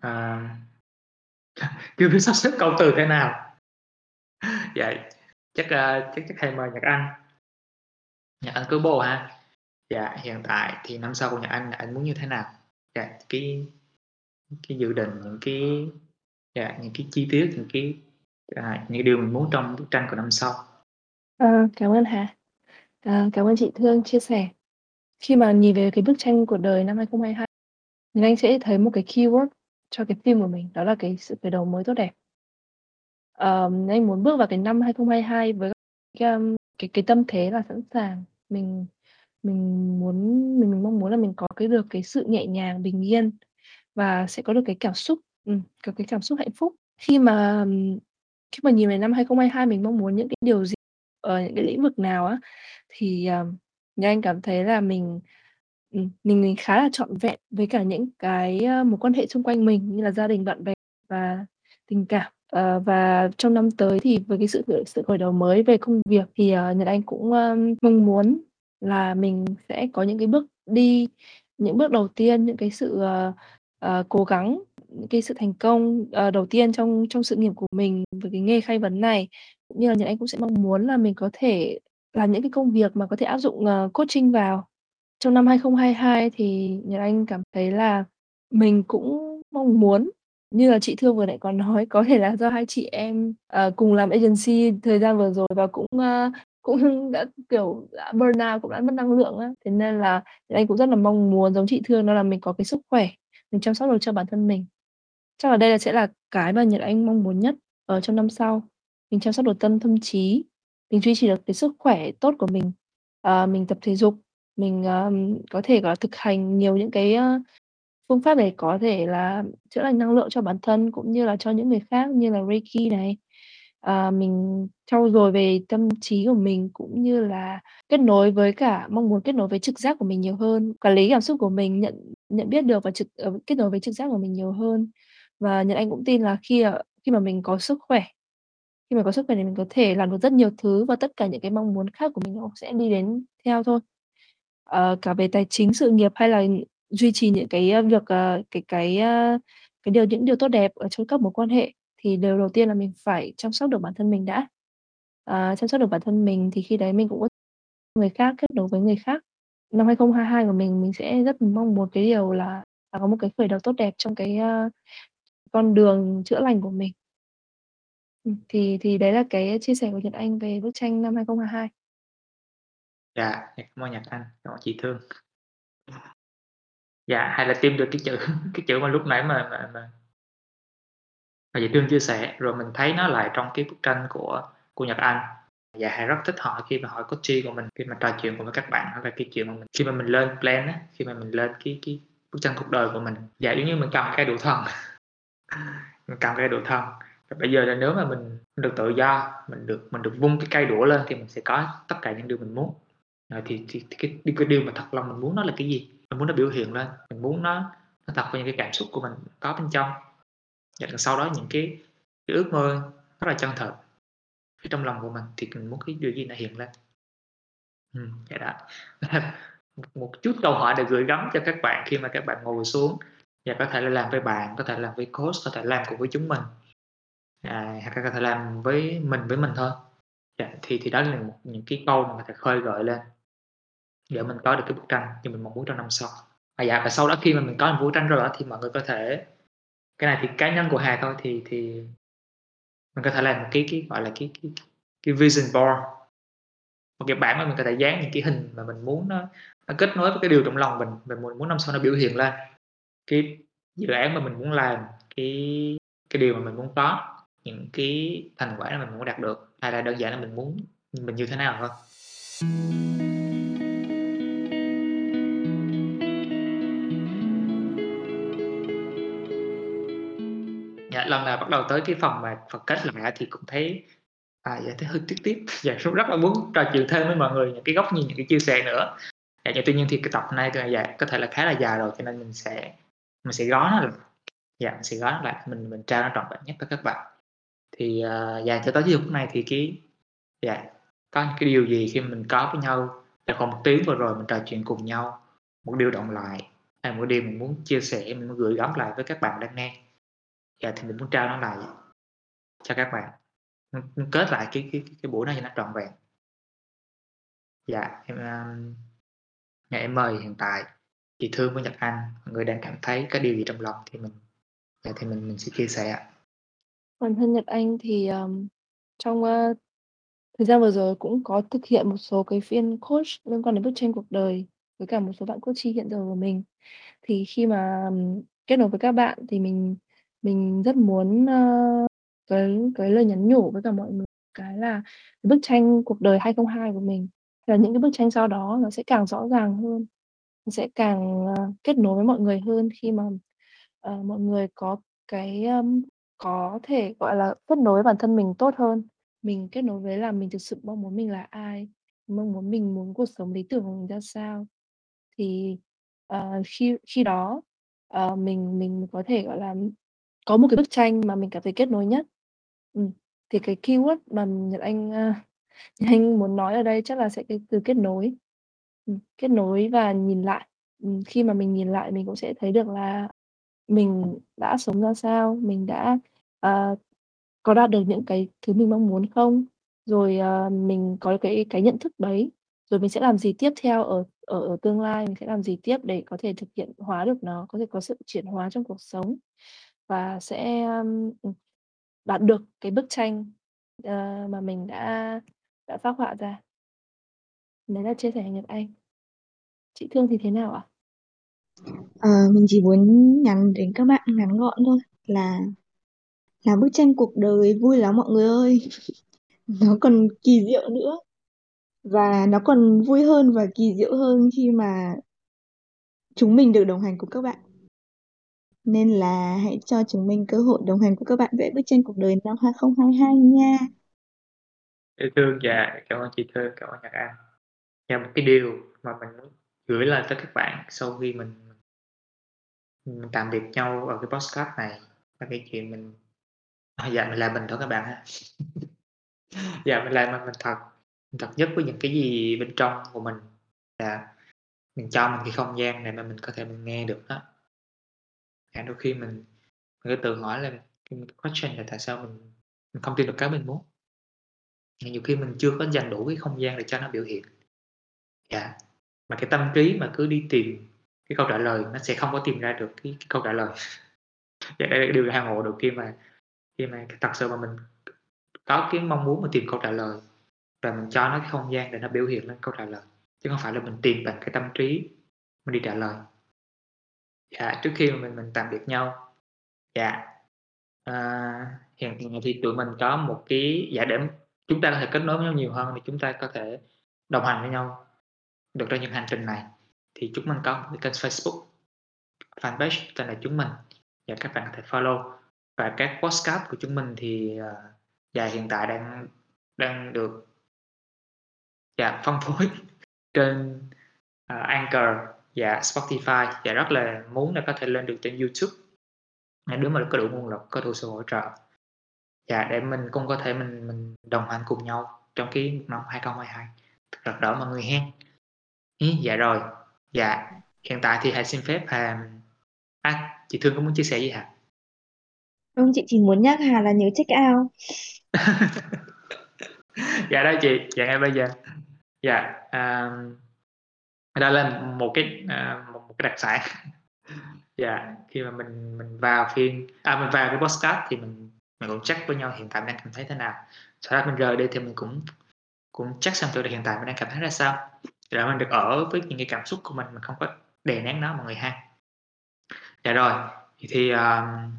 à, (laughs) chưa biết sắp xếp câu từ thế nào. Dạ, chắc uh, chắc chắc hay mời Nhật Anh. Nhật Anh cứ bồ ha. Dạ, hiện tại thì năm sau của Nhật Anh anh muốn như thế nào? Dạ, cái cái dự định những cái dạ, những cái chi tiết những cái à, những điều mình muốn trong bức tranh của năm sau. À, cảm ơn Hà. À, cảm ơn chị Thương chia sẻ. Khi mà nhìn về cái bức tranh cuộc đời năm 2022 thì anh sẽ thấy một cái keyword cho cái phim của mình, đó là cái sự khởi đầu mới tốt đẹp. Ờm, anh muốn bước vào cái năm 2022 với cái, um, cái cái tâm thế là sẵn sàng. Mình mình muốn mình mình mong muốn là mình có cái được cái sự nhẹ nhàng, bình yên và sẽ có được cái cảm xúc ừ, có cái cảm xúc hạnh phúc. Khi mà, khi mà nhìn về năm 2022 mình mong muốn những cái điều gì ở những cái lĩnh vực nào á, thì, ờ, như anh cảm thấy là mình, ừ, mình mình khá là trọn vẹn với cả những cái, ơ, mối quan hệ xung quanh mình như là gia đình, bạn bè và tình cảm. Ờ, và trong năm tới thì với cái sự khởi sự khởi đầu mới về công việc thì, ờ, Nhật Anh cũng, ơ, mong muốn là mình sẽ có những cái bước đi, những bước đầu tiên, những cái sự, ờ, ờ, cố gắng, những cái sự thành công, ờ, đầu tiên trong trong sự nghiệp của mình với cái nghề khai vấn này. Cũng như là Nhật Anh cũng sẽ mong muốn là mình có thể làm những cái công việc mà có thể áp dụng, ờ, coaching vào. Trong năm 2022 thì Nhật Anh cảm thấy là mình cũng mong muốn như là chị Thương vừa nãy có nói, có thể là do hai chị em, ờ, cùng làm agency thời gian vừa rồi và cũng, ơ, cũng (laughs) đã, kiểu, đã burnout, cũng đã mất năng lượng á. Thế nên là Anh cũng rất là mong muốn giống chị Thương đó là mình có cái sức khỏe, mình chăm sóc được cho bản thân mình. Chắc là đây là sẽ là cái mà Nhật Anh mong muốn nhất ở trong năm sau. Mình chăm sóc được tâm tâm trí, mình duy trì được cái sức khỏe tốt của mình, ờ, mình tập thể dục, mình, ờ, có thể, gọi là, thực hành nhiều những cái, ơ, phương pháp để có thể là chữa lành năng lượng cho bản thân cũng như là cho những người khác như là Reiki này. À, mình trau dồi về tâm trí của mình cũng như là kết nối với cả mong muốn kết nối với trực giác của mình nhiều hơn, quản lý cảm xúc của mình, nhận nhận biết được và trực ờ, kết nối với trực giác của mình nhiều hơn. Và Nhật Anh cũng tin là khi, ờ, khi mà mình có sức khỏe, khi mà có sức khỏe thì mình có thể làm được rất nhiều thứ và tất cả những cái mong muốn khác của mình nó cũng sẽ đi đến theo thôi. Ờ, cả về tài chính, sự nghiệp hay là duy trì những cái, ờ, việc, ờ, cái cái, ờ, cái điều những điều tốt đẹp ở trong các mối quan hệ thì điều đầu tiên là mình phải chăm sóc được bản thân mình đã. À, chăm sóc được bản thân mình thì khi đấy mình cũng có người khác, kết nối với người khác. Năm 2022 của mình, mình sẽ rất mong muốn cái điều là là có một cái khởi đầu tốt đẹp trong cái, ơ, con đường chữa lành của mình. Ừm, thì thì đấy là cái chia sẻ của Nhật Anh về bức tranh năm 2022. Dạ, dạ, cảm ơn Nhật Anh, cảm ơn chị Thương. Dạ, hay là tìm được cái chữ (laughs) cái chữ mà lúc nãy mà mà mà mà chị Thương chia sẻ, rồi mình thấy nó lại trong cái bức tranh của của Nhật Anh. Dạ, hay rất thích họ khi mà hỏi coachee của mình, khi mà trò chuyện cùng với các bạn hay là cái chuyện mà mình khi mà mình lên plan á, khi mà mình lên cái cái bức tranh cuộc đời của mình, dạ, giống như mình cầm cây đũa thần, (laughs) mình cầm cây đũa thần. Và bây giờ là nếu mà mình được tự do, mình được mình được vung cái cây đũa lên thì mình sẽ có tất cả những điều mình muốn. Rồi thì thì thì cái cái điều mà thật lòng mình muốn nó là cái gì? Mình muốn nó biểu hiện lên, mình muốn nó nó thật với những cái cảm xúc của mình có bên trong. Và đằng sau đó những cái cái ước mơ rất là chân thật phía trong lòng của mình thì mình muốn cái điều gì nó hiện lên. ừ, vậy đó. (laughs) Một một chút câu hỏi để gửi gắm cho các bạn khi mà các bạn ngồi xuống và có thể là làm với bạn, có thể làm với coach, có thể làm cùng với chúng mình. À, hoặc là có thể làm với mình với mình thôi. Dạ, thì thì đó là một những cái câu mà thầy khơi gợi lên để mình có được cái bức tranh như mình mong muốn trong năm sau. À, dạ, và sau đó khi mà mình có một bức tranh rồi đó thì mọi người có thể cái này thì cá nhân của Hà thôi thì thì mình có thể làm một cái cái, gọi là, cái cái cái vision board. Một cái bảng mà mình có thể dán những cái hình mà mình muốn nó nó kết nối với cái điều trong lòng mình, mình muốn muốn năm sau nó biểu hiện lên. Cái dự án mà mình muốn làm, cái cái điều mà mình muốn có, những cái thành quả mà mình muốn đạt được, hay là đơn giản là mình muốn mình như thế nào thôi. Lần nào bắt đầu tới cái phần mà phần kết lại thì cũng thấy à dạ thấy hơi tiếc tiếc. Dạ rất (laughs) rất là muốn trò chuyện thêm với mọi người những cái góc nhìn những cái chia sẻ nữa. Dạ nhưng tuy nhiên thì cái tập này dạ có thể là khá là dài rồi cho nên mình sẽ mình sẽ gói nó lại. Dạ mình sẽ gói nó lại mình mình trao nó trọn vẹn nhất với các bạn. Thì uh, dạ cho tới lúc này thì cái dạ có cái điều gì khi mình có với nhau? Là còn một tiếng vừa rồi mình trò chuyện cùng nhau một điều động lại hay một điều mình muốn chia sẻ mình muốn gửi gắm lại với các bạn đang nghe dạ thì mình muốn trao nó lại cho các bạn. Kết lại cái cái cái buổi này cho nó trọn vẹn. Dạ em um, em mời hiện tại chị thương với nhật anh người đang cảm thấy có điều gì trong lòng thì mình dạ thì mình mình sẽ chia sẻ bản thân nhật anh thì um, trong uh, thời gian vừa rồi cũng có thực hiện một số cái phiên coach liên quan đến bức tranh cuộc đời với cả một số bạn coach hiện giờ của mình. Thì khi mà um, kết nối với các bạn thì mình mình rất muốn uh, cái cái lời nhắn nhủ với cả mọi người cái là bức tranh cuộc đời 2002 của mình là những cái bức tranh sau đó nó sẽ càng rõ ràng hơn nó sẽ càng uh, kết nối với mọi người hơn khi mà uh, mọi người có cái um, có thể gọi là kết nối với bản thân mình tốt hơn. Mình kết nối với là mình thực sự mong muốn mình là ai mong muốn mình muốn cuộc sống lý tưởng của mình ra sao. Thì uh, khi khi đó uh, mình mình có thể gọi là có một cái bức tranh mà mình cảm thấy kết nối nhất Ừm, thì cái keyword mà Nhật Anh, à, a, (laughs) Nhật Anh muốn nói ở đây chắc là sẽ cái từ kết nối. Ừm, kết nối và nhìn lại. Ừm, khi mà mình nhìn lại mình cũng sẽ thấy được là mình đã sống ra sao, mình đã, ờ, có đạt được những cái thứ mình mong muốn không? Rồi, ờ, mình có cái cái nhận thức đấy, rồi mình sẽ làm gì tiếp theo ở ở ở tương lai, mình sẽ làm gì tiếp để có thể thực hiện hóa được nó, có thể có sự chuyển hóa trong cuộc sống và sẽ, ưm, ừm đạt được cái bức tranh, ờ, mà mình đã đã phác họa ra. Đấy là chia sẻ Nhật Anh. Chị Thương thì thế nào ạ? Ờ, mình chỉ muốn nhắn đến các bạn ngắn gọn thôi là là bức tranh cuộc đời vui lắm mọi người ơi. (laughs) Nó còn kỳ diệu nữa. Và nó còn vui hơn và kỳ diệu hơn khi mà chúng mình được đồng hành cùng các bạn. Nên là hãy cho chúng mình cơ hội đồng hành cùng các bạn vẽ bức tranh cuộc đời năm 2022 nha. Yêu thương dạ, cảm ơn chị thơ cảm ơn Nhật Anh. Và một cái điều mà mình muốn gửi lại tới các bạn sau khi mình mình tạm biệt nhau ở cái podcast này là cái chuyện mình à, dạ mình làm mình thôi các bạn ha. (laughs) dạ mình làm mình, mình thật mình thật nhất với những cái gì bên trong của mình là mình cho mình cái không gian này mà mình có thể mình nghe được đó. Dạ, đôi khi mình mình cứ tự hỏi là question là tại sao mình mình không tìm được cái mình muốn. Nhiều khi mình chưa có dành đủ cái không gian để cho nó biểu hiện. Dạ, mà cái tâm trí mà cứ đi tìm cái câu trả lời nó sẽ không có tìm ra được cái cái câu trả lời. (laughs) Dạ, đây là điều hang ngộ được khi mà khi mà thật sự mà mình có cái mong muốn mà tìm câu trả lời và mình cho nó cái không gian để nó biểu hiện lên câu trả lời, chứ không phải là mình tìm bằng cái tâm trí mình đi trả lời. Dạ, trước khi mà mình mình tạm biệt nhau, dạ, à, hiện tại thì tụi mình có một cái dạ, để chúng ta có thể kết nối với nhau nhiều hơn thì chúng ta có thể đồng hành với nhau được trong những hành trình này. Thì chúng mình có một cái kênh Facebook fanpage tên là chúng mình. Và các bạn có thể follow. Và các podcast của chúng mình thì uh, dạ hiện tại đang đang được dạ phân phối (laughs) trên uh, Anchor và Spotify. Và rất là muốn là có thể lên được trên YouTube. Nếu mà có đủ nguồn lực có đủ sự hỗ trợ. Dạ để mình cũng có thể mình mình đồng hành cùng nhau trong cái năm 2022 thật đỡ mọi người hen. Dạ rồi. Dạ hiện tại thì hãy xin phép hà à, chị thương có muốn chia sẻ gì hả? Không chị chỉ muốn nhắc hà là nhớ check out. (laughs) Dạ đó chị. Dạ ngay bây giờ. Dạ um, đó là một cái uh, một, một cái đặc sản. (laughs) Dạ khi mà mình mình vào phiên à mình vào cái postcard thì mình mình cũng check với nhau hiện tại mình đang cảm thấy thế nào. Sau đó mình rời đi thì mình cũng cũng check xem là hiện tại mình đang cảm thấy ra sao. Để mình được ở với những cái cảm xúc của mình mình không có đè nén nó mọi người ha. Dạ rồi thì uh,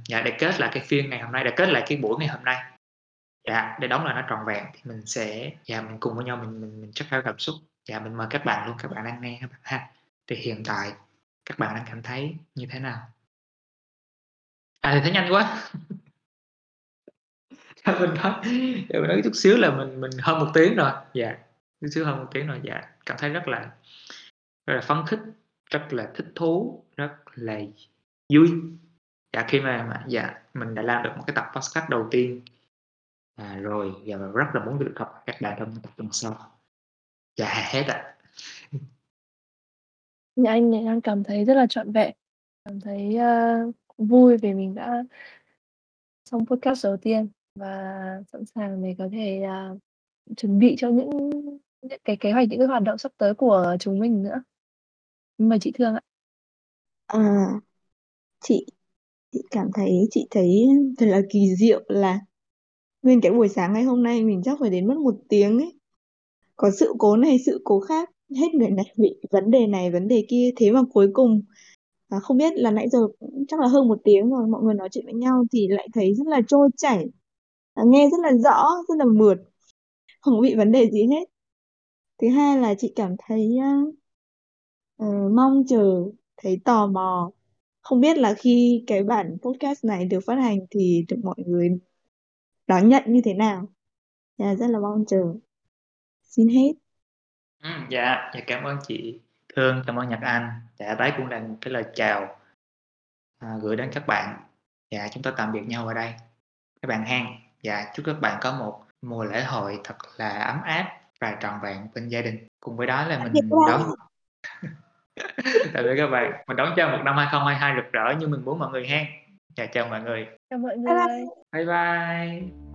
dạ để kết lại cái phiên ngày hôm nay để kết lại cái buổi ngày hôm nay. Dạ để đóng là nó trọn vẹn thì mình sẽ dạ mình cùng với nhau mình mình, mình check out cảm xúc dạ mình mời các bạn luôn các bạn đang nghe các bạn ha. Thì hiện tại các bạn đang cảm thấy như thế nào? À thì thấy nhanh quá. (laughs) Dạ, mình nói dạ, mình nói chút xíu là mình mình hơn một tiếng rồi, dạ, chút xíu hơn một tiếng rồi, dạ, cảm thấy rất là rất là phấn khích, rất là thích thú, rất là vui. Dạ, khi mà mà dạ, mình đã làm được một cái tập podcast đầu tiên, à, rồi và rất là muốn được gặp các bạn trong tập tuần sau. Dạ, hết ạ. Như anh thì đang cảm thấy rất là trọn vẹn, cảm thấy, ơ, vui vì mình đã xong podcast đầu tiên và sẵn sàng để có thể, à, chuẩn bị cho những những cái kế hoạch, những cái hoạt động sắp tới của chúng mình nữa. Mời chị Thương ạ. À, chị chị cảm thấy chị thấy thật là kỳ diệu là nguyên cái buổi sáng ngày hôm nay mình chắc phải đến mất 1 tiếng ấy. Có sự cố này, sự cố khác, hết người này bị vấn đề này, vấn đề kia, thế mà cuối cùng, à, không biết là nãy giờ chắc là hơn một tiếng rồi, mọi người nói chuyện với nhau thì lại thấy rất là trôi chảy, à, nghe rất là rõ, rất là mượt, không bị vấn đề gì hết. Thứ hai là chị cảm thấy, uh, mong chờ, thấy tò mò, không biết là khi cái bản podcast này được phát hành thì được mọi người đón nhận như thế nào. Nên rất là mong chờ. Xin hết. Ừm, dạ, dạ, cảm ơn chị Thương, cảm ơn Nhật Anh. Dạ, đấy cũng là một cái lời chào, à, gửi đến các bạn. Dạ, chúng ta tạm biệt nhau ở đây. Các bạn hen. Dạ, chúc các bạn có một mùa lễ hội thật là ấm áp và trọn vẹn bên gia đình. Cùng với đó là mình đón (laughs) tạm biệt các bạn. Mình đón chào một năm 2022 rực rỡ như mình muốn mọi người hen. Dạ, chào mọi người. Chào mọi Bye bye. người. Bye bye.